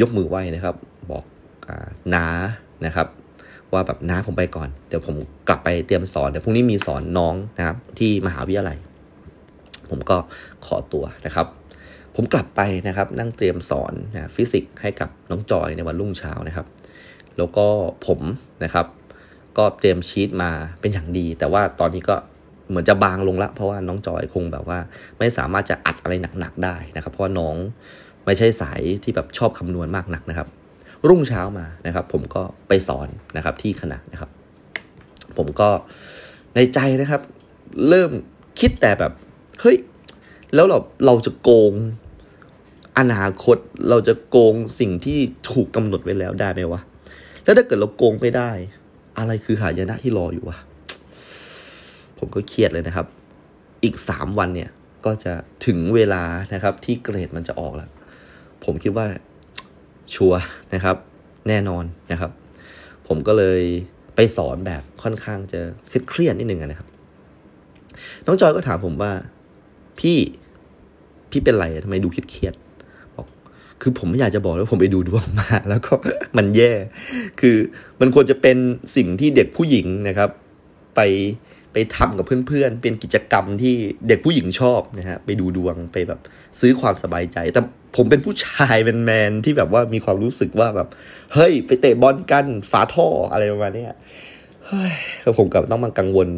ยกมือไหว้นะครับ บอกน้านะครับ ว่าแบบน้าผมไปก่อน เดี๋ยวผมกลับไปเตรียมสอนเดี๋ยวพรุ่งนี้มีสอนน้องนะครับ ที่มหาวิทยาลัย ผมก็ขอตัวนะครับ ผมกลับไปนะครับ นั่งเตรียมสอนนะฟิสิกส์ให้กับน้องจอยในวันรุ่งเช้านะครับ แล้วก็ผมนะครับ ก็เตรียมชีตมาเป็นอย่างดี แต่ว่าตอนนี้ก็เหมือนจะบางลงละเพราะว่าน้องจอยคงแบบว่า ไม่สามารถจะอัดอะไรหนักๆได้นะครับ เพราะว่าน้องไม่ใช่สายที่แบบชอบคำนวณมากนักนะครับ รุ่งเช้ามานะครับ ผมก็ไปสอนนะครับที่คณะนะครับ ผมก็ในใจนะครับ เริ่มคิดแต่แบบเฮ้ยแล้วเราเราจะโกงอนาคตเราจะโกงสิ่งที่ถูกกำหนดไว้แล้วได้ไหมวะแล้วถ้าเกิดเราโกงไม่ได้ อะไรคือหายนะที่รออยู่วะผมก็เครียดเลยนะครับ อีกสามวันเนี่ย ก็จะถึงเวลานะครับ ที่เกรดมันจะออกแล้ว ผมคิดว่าชัวนะครับ แน่นอนนะครับ ผมก็เลยไปสอนแบบค่อนข้างจะเครียดนิดนึงนะครับ น้องจอยก็ถามผมว่า พี่พี่เป็นไรทำไมดูคิดเครียด คือผมไม่อยากจะบอกว่าผมไปดูดวงมา แล้วก็มันแย่ คือมันควรจะเป็นสิ่งที่เด็กผู้หญิงนะครับ ไปไปทำกับเพื่อนๆ เป็นกิจกรรมที่เด็กผู้หญิงชอบนะฮะ ไปดูดวงไปแบบซื้อความสบายใจ แต่ผมเป็นผู้ชายเป็นแมนที่แบบว่ามีความรู้สึกว่าแบบ เฮ้ย ไปเตะบอลกันฝาท่ออะไรประมาณนี้เฮ้ยผมกับต้องมากังวล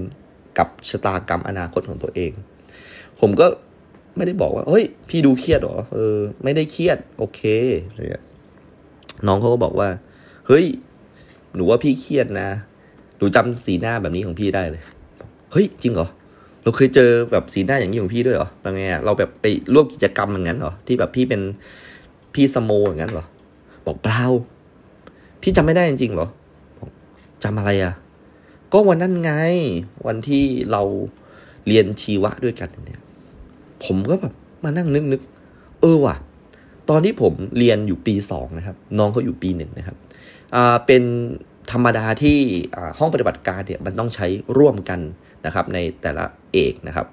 กับชะตากรรมอนาคตของตัวเอง ผมก็ ไม่ได้บอกว่าเฮ้ย พี่ดูเครียดหรอเออ ไม่ได้เครียด โอเคเนี่ยน้องเขาก็บอกว่า เฮ้ย หนูว่าพี่เครียดนะหนูจำสีหน้าแบบนี้ของพี่ได้เลย เฮ้ย จริงเหรอเราเคยเจอแบบสีหน้าอย่างนี้ของพี่ด้วยเหรอเป็นไงเราแบบไปร่วมกิจกรรมอย่างนั้นเหรอที่แบบพี่เป็นพี่สโมอย่างนั้นเหรอบอกเปล่าพี่จำไม่ได้จริงๆเหรอจำอะไรอะ่ะ ก็วันนั้นไง วันที่เราเรียนชีวะด้วยกันเนี่ย ผมก็แบบมานั่งนึกนึกเออว่ะ ตอนที่ผมเรียนอยู่ปีสองนะครับ น้องเขาอยู่ปีหนึ่งนะครับอ่าเป็นธรรมดาที่ห้องปฏิบัติการเนี่ยมันต้องใช้ร่วมกันนะครับในแต่ละเอกนะครับ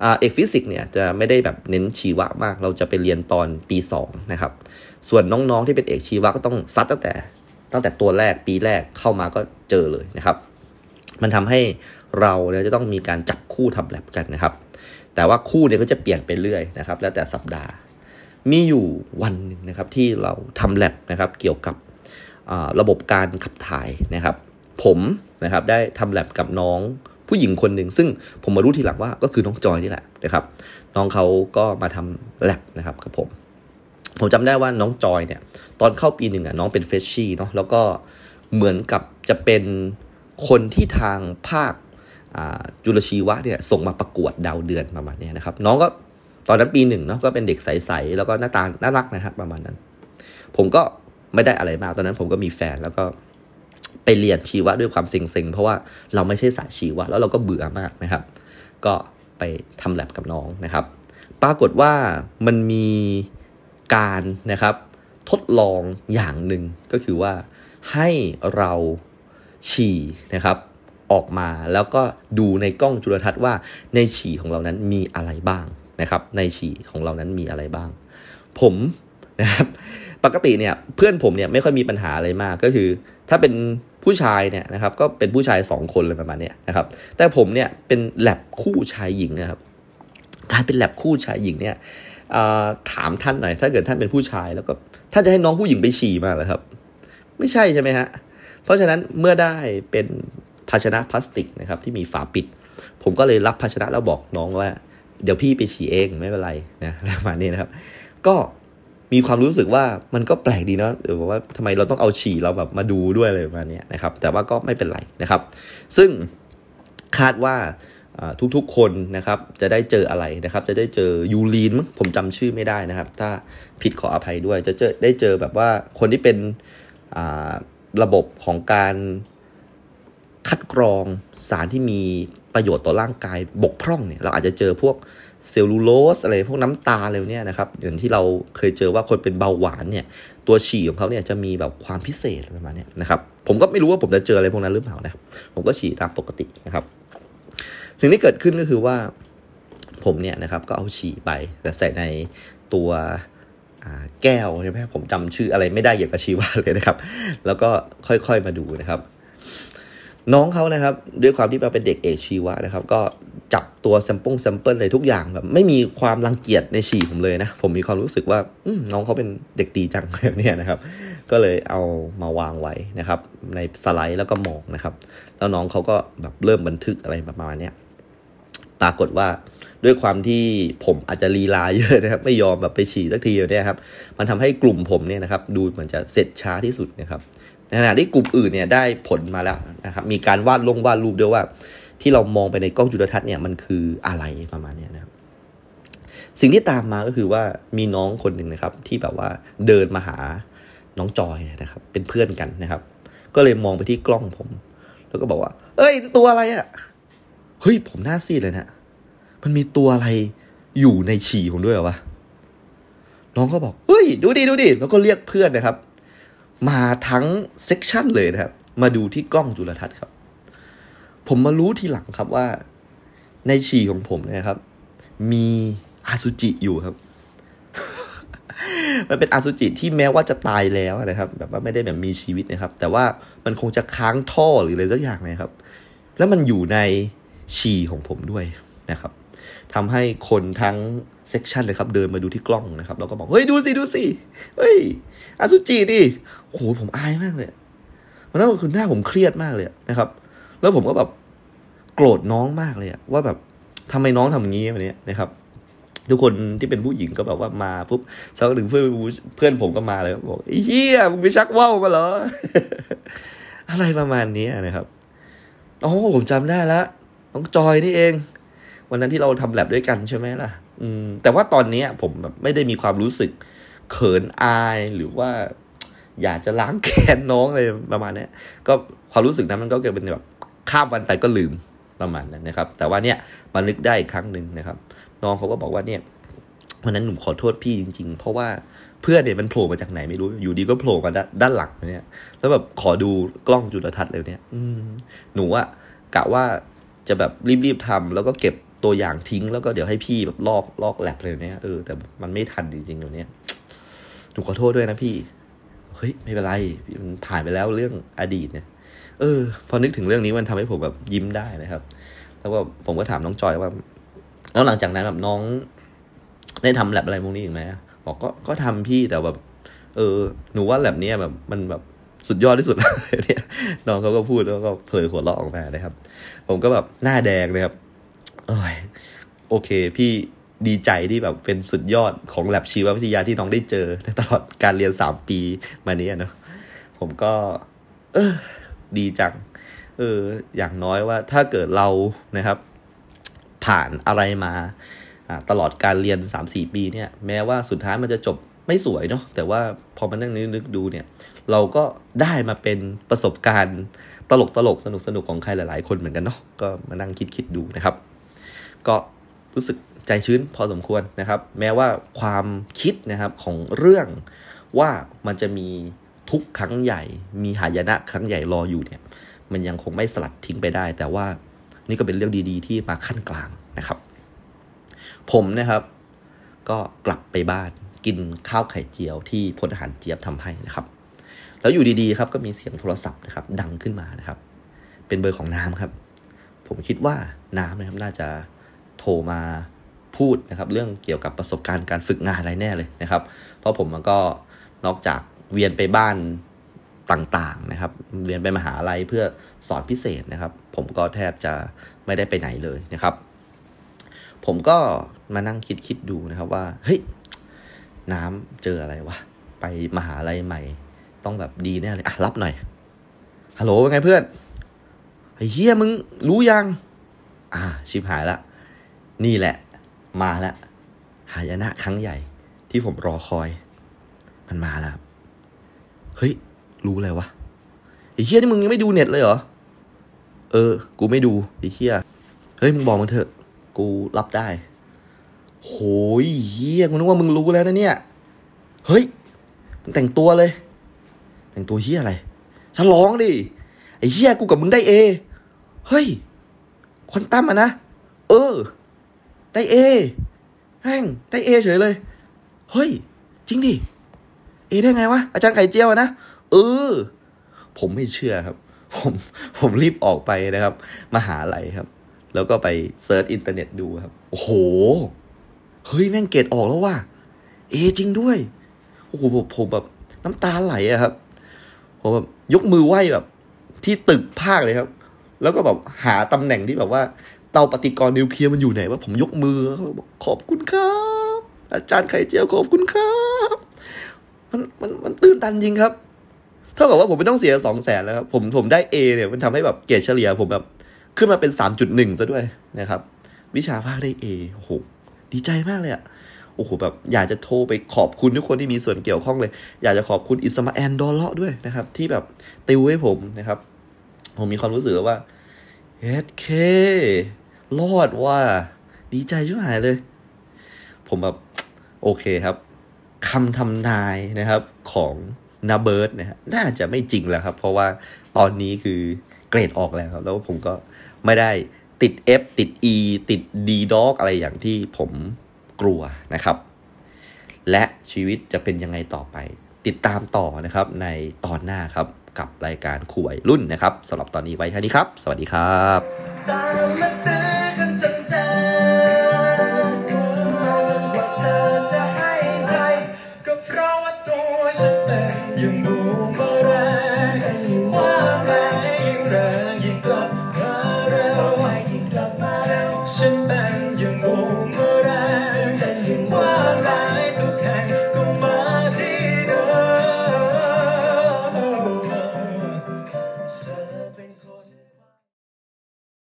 เอกฟิสิกส์เนี่ยจะไม่ได้แบบเน้นชีวะมาก เราจะไปเรียนตอนปี2นะครับ ส่วนน้องๆที่เป็นเอกชีวะก็ต้องซัดตั้งแต่ตั้งแต่ตัวแรกปีแรกเข้ามาก็เจอเลยนะครับ มันทำให้เราเนี่ยจะต้องมีการจับคู่ทำแลบกันนะครับ แต่ว่าคู่เนี่ยก็จะเปลี่ยนไปเรื่อยนะครับ แล้วแต่สัปดาห์ มีอยู่วันนึงนะครับที่เราทำแลบนะครับเกี่ยวกับระบบการขับถ่ายนะครับ ผมนะครับได้ทำแลบกับน้องผู้หญิงคนหนึ่งซึ่งผมมารู้ทีหลังว่าก็คือน้องจอยนี่แหละนะครับ น้องเขาก็มาทำแลบนะครับกับผม ผมจำได้ว่าน้องจอยเนี่ย ตอนเข้าปีหนึ่งอะน้องเป็นเฟชชี่เนาะแล้วก็เหมือนกับจะเป็นคนที่ทางภาค จุลชีวะเนี่ยส่งมาประกวดดาวเดือนประมาณนี้นะครับ น้องก็ตอนนั้นปีหนึ่งเนาะก็เป็นเด็กใสๆแล้วก็หน้าตาน่ารักนะครับประมาณนั้น ผมก็ไม่ได้อะไรมากตอนนั้นผมก็มีแฟนแล้วก็ไปเรียนชีวะด้วยความเซ็งๆ เพราะว่าเราไม่ใช่สายชีวะ แล้วเราก็เบื่อมากนะครับ ก็ไปทำแลบกับน้องนะครับ ปรากฏว่ามันมีการนะครับทดลองอย่างหนึ่งก็คือว่าให้เราฉี่นะครับ ออกมา แล้วก็ดูในกล้องจุลทรรศน์ว่าในฉี่ของเรานั้นมีอะไรบ้างนะครับ ในฉี่ของเรานั้นมีอะไรบ้าง ผมนะครับปกติเนี่ยเพื่อนผมเนี่ยไม่ค่อยมีปัญหาอะไรมากก็คือ ถ้าเป็นผู้ชายเนี่ยนะครับก็เป็นผู้ชายสองคนเลยประมาณนี้นะครับแต่ผมเนี่ยเป็นแลบคู่ชายหญิงนะครับการเป็นแลบคู่ชายหญิงเนี่ยถามท่านหน่อย ถ้าเกิดท่านเป็นผู้ชายแล้วก็ท่านจะให้น้องผู้หญิงไปฉี่มาเหรอครับ ไม่ใช่ใช่ไหมฮะเพราะฉะนั้นเมื่อได้เป็น ภาชนะพลาสติกนะครับที่มีฝาปิด ผมก็เลยรับภาชนะแล้วบอกน้องว่า เดี๋ยวพี่ไปฉี่เองไม่เป็นไรนะประมาณนี้นะครับ ก็มีความรู้สึกว่ามันก็แปลกดีเนาะหรือว่าทำไมเราต้องเอาฉี่เราแบบมาดูด้วยอะไรประมาณนี้นะครับ แต่ว่าก็ไม่เป็นไรนะครับ ซึ่งคาดว่าทุกๆคนนะครับจะได้เจออะไรนะครับ จะได้เจอยูรีนมั้งผมจำชื่อไม่ได้นะครับ ถ้าผิดขออภัยด้วยจะเจอได้เจอแบบว่าคนที่เป็นระบบของการ คัดกรองสารที่มีประโยชน์ต่อร่างกายบกพร่องเนี่ยเราอาจจะเจอพวกเซลลูโลสอะไรพวกน้ำตาอะไรเนี่ยนะครับอย่างที่เราเคยเจอว่าคนเป็นเบาหวานเนี่ยตัวฉี่ของเขาเนี่ยจะมีแบบความพิเศษประมาณนี้นะครับผมก็ไม่รู้ว่าผมจะเจออะไรพวกนั้นหรือเปล่านะผมก็ฉี่ตามปกตินะครับ สิ่งที่เกิดขึ้นก็คือว่าผมเนี่ยนะครับก็เอาฉี่ไปแต่ใส่ในตัวแก้วใช่ไหมผมจำชื่ออะไรไม่ได้เกี่ยวกับชีวะเลยนะครับ แล้วก็ค่อยๆมาดูนะครับ น้องเขานะครับ ด้วยความที่เราเป็นเด็กเอกชีวะนะครับ ก็จับตัวแซมปง sample เลยทุกอย่างแบบไม่มีความรังเกียจในฉี่ผมเลยนะ ผมมีความรู้สึกว่าน้องเขาเป็นเด็กดีจังแบบนี้นะครับ ก็เลยเอามาวางไว้นะครับ ในสไลด์แล้วก็มองนะครับ แล้วน้องเขาก็แบบเริ่มบันทึกอะไรประมาณนี้ปรากฏว่าด้วยความที่ผมอาจจะลีลาเยอะนะครับ ไม่ยอมแบบไปฉี่สักทีเนี่ยครับ มันทำให้กลุ่มผมเนี่ยนะครับ ดูเหมือนจะเสร็จช้าที่สุดนะครับ ในขณะที่กลุ่มอื่นเนี่ยได้ผลมาแล้วนะครับ มีการวาดลงวาดรูปด้วยว่า ที่เรามองไปในกล้องจุลทรรศน์เนี่ยมันคืออะไรประมาณนี้นะครับสิ่งที่ตามมาก็คือว่ามีน้องคนหนึ่งนะครับ ที่แบบว่าเดินมาหาน้องจอยนะครับ เป็นเพื่อนกันนะครับ ก็เลยมองไปที่กล้องผม แล้วก็บอกว่า เอ้ย ตัวอะไรอะ่ะเฮ้ยผมหน้าซีดเลยนะมันมีตัวอะไรอยู่ในฉี่ผมด้วยเหรอวะน้องก็บอกเฮ้ย ดูดิดูดิแล้วก็เรียกเพื่อนนะครับ มาทั้ง section เลยนะครับ มาดูที่กล้องจุลทรรศน์ครับ ผมมารู้ทีหลังครับว่า ในฉี่ของผมนะครับ มีอาสุจิอยู่ครับ มันเป็นอาสุจิที่แม้ว่าจะตายแล้วนะครับ แบบว่าไม่ได้แบบมีชีวิตนะครับ แต่ว่ามันคงจะค้างท่อหรืออะไรสักอย่างนะครับ แล้วมันอยู่ในฉี่ของผมด้วยนะครับ ทำให้คนทั้ง section เลยครับ เดินมาดูที่กล้องนะครับ แล้วก็บอก เฮ้ย ดูสิ ดูสิ เฮ้ยอาสุจิดิโอ้โห ผมอายมากเลยวันนั้นคือหน้าผมเครียดมากเลยนะครับ แล้วผมก็แบบโกรธน้องมากเลยว่าแบบทำไมน้องทำอย่างนี้แบบนี้นะครับ ทุกคนที่เป็นผู้หญิงก็แบบว่ามาปุ๊บสักหนึ่งเพื่อนเพื่อนผมก็มาเลยบอกเฮ้ยมึงไปชักว่าวมาเหรอ อะไรประมาณนี้นะครับอ๋อผมจำได้ล้วน้องจอยนี่เอง วันนั้นที่เราทำแลบด้วยกันใช่ไหมล่ะ อืม แต่ว่าตอนนี้ผมแบบไม่ได้มีความรู้สึกเขินอายหรือว่า อยากจะล้างแค้นน้องเลยประมาณนี้ก็ความรู้สึกนั้นมันก็เกิดเป็นแบบข้ามวันไปก็ลืมประมาณนั้นนะครับ แต่ว่าเนี่ยมานึกได้อีกครั้งหนึ่งนะครับ น้องเขาก็บอกว่าเนี่ยวันนั้นหนูขอโทษพี่จริง ๆ เพราะว่าเพื่อนเนี่ยมันโผล่มาจากไหนไม่รู้ อยู่ดีก็โผล่มาด้านหลังเนี่ย แล้วแบบขอดูกล้องจุลทรรศน์เลยเนี่ย อืหนูอะกะว่าจะแบบรีบๆทำแล้วก็เก็บ ตัวอย่างทิ้งแล้วก็เดี๋ยวให้พี่แบบลอกลอกแลบเลยเนี่ยเออแต่มันไม่ทันจริงๆเลยเนี่ยหนูขอโทษด้วยนะพี่ เฮ้ย ไม่เป็นไรมันผ่านไปแล้วเรื่องอดีตเนี่ย เออ พอนึกถึงเรื่องนี้มันทำให้ผมแบบยิ้มได้นะครับ แล้วก็ผมก็ถามน้องจอยว่า แล้วหลังจากนั้นแบบน้อง ได้ทำแลบอะไรพวกนี้อีกไหมบอกก็ก็ทำพี่แต่แบบ เออ หนูว่าแลบเนี้ยแบบมันแบบสุดยอดที่สุดเลยเนี่ยน้องเขาก็พูดแล้วก็เผยหัวเราะออกมานะครับ ผมก็แบบหน้าแดงเลยครับ โอ้ยโอเค พี่ดีใจที่แบบเป็นสุดยอดของแลบชีววิทยาที่น้องได้เจอในตลอดการเรียนสามปีมานี้เนาะผมก็ เออ ดีจัง เออ อย่างน้อยว่าถ้าเกิดเรานะครับ ผ่านอะไรมาตลอดการเรียน3-4ปีเนี่ย แม้ว่าสุดท้ายมันจะจบไม่สวยเนาะแต่ว่าพอมานั่งนึกดูเนี่ย เราก็ได้มาเป็นประสบการณ์ตลกตลกสนุกสนุกของใครหลาย ๆ คนเหมือนกันเนาะก็มานั่งคิดคิดดูนะครับ ก็รู้สึกใจชื้นพอสมควรนะครับ แม้ว่าความคิดนะครับของเรื่องว่ามันจะมีทุกครั้งใหญ่ มีหายนะครั้งใหญ่รออยู่เนี่ยมันยังคงไม่สลัดทิ้งไปได้ แต่ว่านี่ก็เป็นเรื่องดีๆ ที่มาขั้นกลางนะครับ ผมนะครับก็กลับไปบ้านกินข้าวไข่เจียวที่พลทหารเจี๊ยบทำให้นะครับ แล้วอยู่ดีๆครับก็มีเสียงโทรศัพท์นะครับ ดังขึ้นมานะครับ เป็นเบอร์ของน้ำครับ ผมคิดว่าน้ำนะครับน่าจะ โทรมาพูดนะครับเรื่องเกี่ยวกับประสบการณ์การฝึกงานอะไรแน่เลยนะครับ เพราะผมมันก็นอกจากเวียนไปบ้านต่างๆนะครับเวียนไปมหาลัยเพื่อสอนพิเศษนะครับ ผมก็แทบจะไม่ได้ไปไหนเลยนะครับ ผมก็มานั่งคิดคิดดูนะครับว่าเฮ้ยน้ำเจออะไรวะไปมหาลัยใหม่ ต้องแบบดีแน่เลยอะรับหน่อยฮัลโหลเป็นไงเพื่อนไอ้เฮียมึงรู้ยัง อ่าชิบหายละ นี่แหละ มาแล้วหายนะครั้งใหญ่ ที่ผมรอคอย มันมาแล้ว เฮ้ย รู้อะไรวะไอ้เฮียนี่มึงยังไม่ดูเน็ตเลยเหรอ เออ กูไม่ดูไอ้เฮียเฮ้ย มึงบอกมันเถอะ กูรับได้ โหยเฮียกูนึกว่ามึงรู้แล้วนะเนี่ย เฮ้ย มึงแต่งตัวเลย แต่งตัวเฮียอะไรฉันร้องดิ ไอ้เฮียกูกับมึงได้เอ เฮ้ยควอนตัมอะนะ เออ ได้ A แม่งได้ A เฉยเลย เฮ้ย จริงดิ A ได้ไงวะ อาจารย์ไข่เจียวนะ เออ ผมไม่เชื่อครับ ผมผมรีบออกไปนะครับ มาหาอะไรครับ แล้วก็ไป search อินเทอร์เน็ตดูครับ โอ้โห เฮ้ย แม่งเกรดออกแล้วว่ะ A จริงด้วย โอ้โหผมแบบน้ำตาไหลอะครับ ผมแบบยกมือไหว้แบบ ที่ตึกภาคเลยครับ แล้วก็แบบหาตำแหน่งที่แบบว่า เตาปฏิกรณ์นิวเคลียร์มันอยู่ไหนว่าผมยกมือบอกขอบคุณครับ อาจารย์ไข่เจียวขอบคุณครับ มันมันมันตื้นตันจริงครับเท่ากับว่าผมไม่ต้องเสียสองแสนแล้วครับผมผมได้เอเนี่ยมันทำให้แบบเกรดเฉลี่ยผมแบบขึ้นมาเป็น3.1ซะด้วยนะครับ วิชาภาคได้ A โอ้โหดีใจมากเลยอะโอ้โหแบบอยากจะโทรไปขอบคุณทุกคนที่มีส่วนเกี่ยวข้องเลย อยากจะขอบคุณอิสมาแอนดอลเลาะด้วยนะครับ ที่แบบติวให้ผมนะครับ ผมมีความรู้สึกว่าเฮ็ดเค รอดว่าดีใจชิบหายเลย ผมแบบ โอเคครับคำทำนายนะครับของนาเบิร์ดนะฮะน่าจะไม่จริงแล้วครับ เพราะว่าตอนนี้คือเกรดออกแล้วครับ แล้วผมก็ไม่ได้ติด F ติด E ติด D dog อะไรอย่างที่ผมกลัวนะครับ และชีวิตจะเป็นยังไงต่อไป ติดตามต่อนะครับในตอนหน้าครับกับรายการคุยรุ่นนะครับสำหรับตอนนี้ไว้แค่นี้ครับ สวัสดีครับ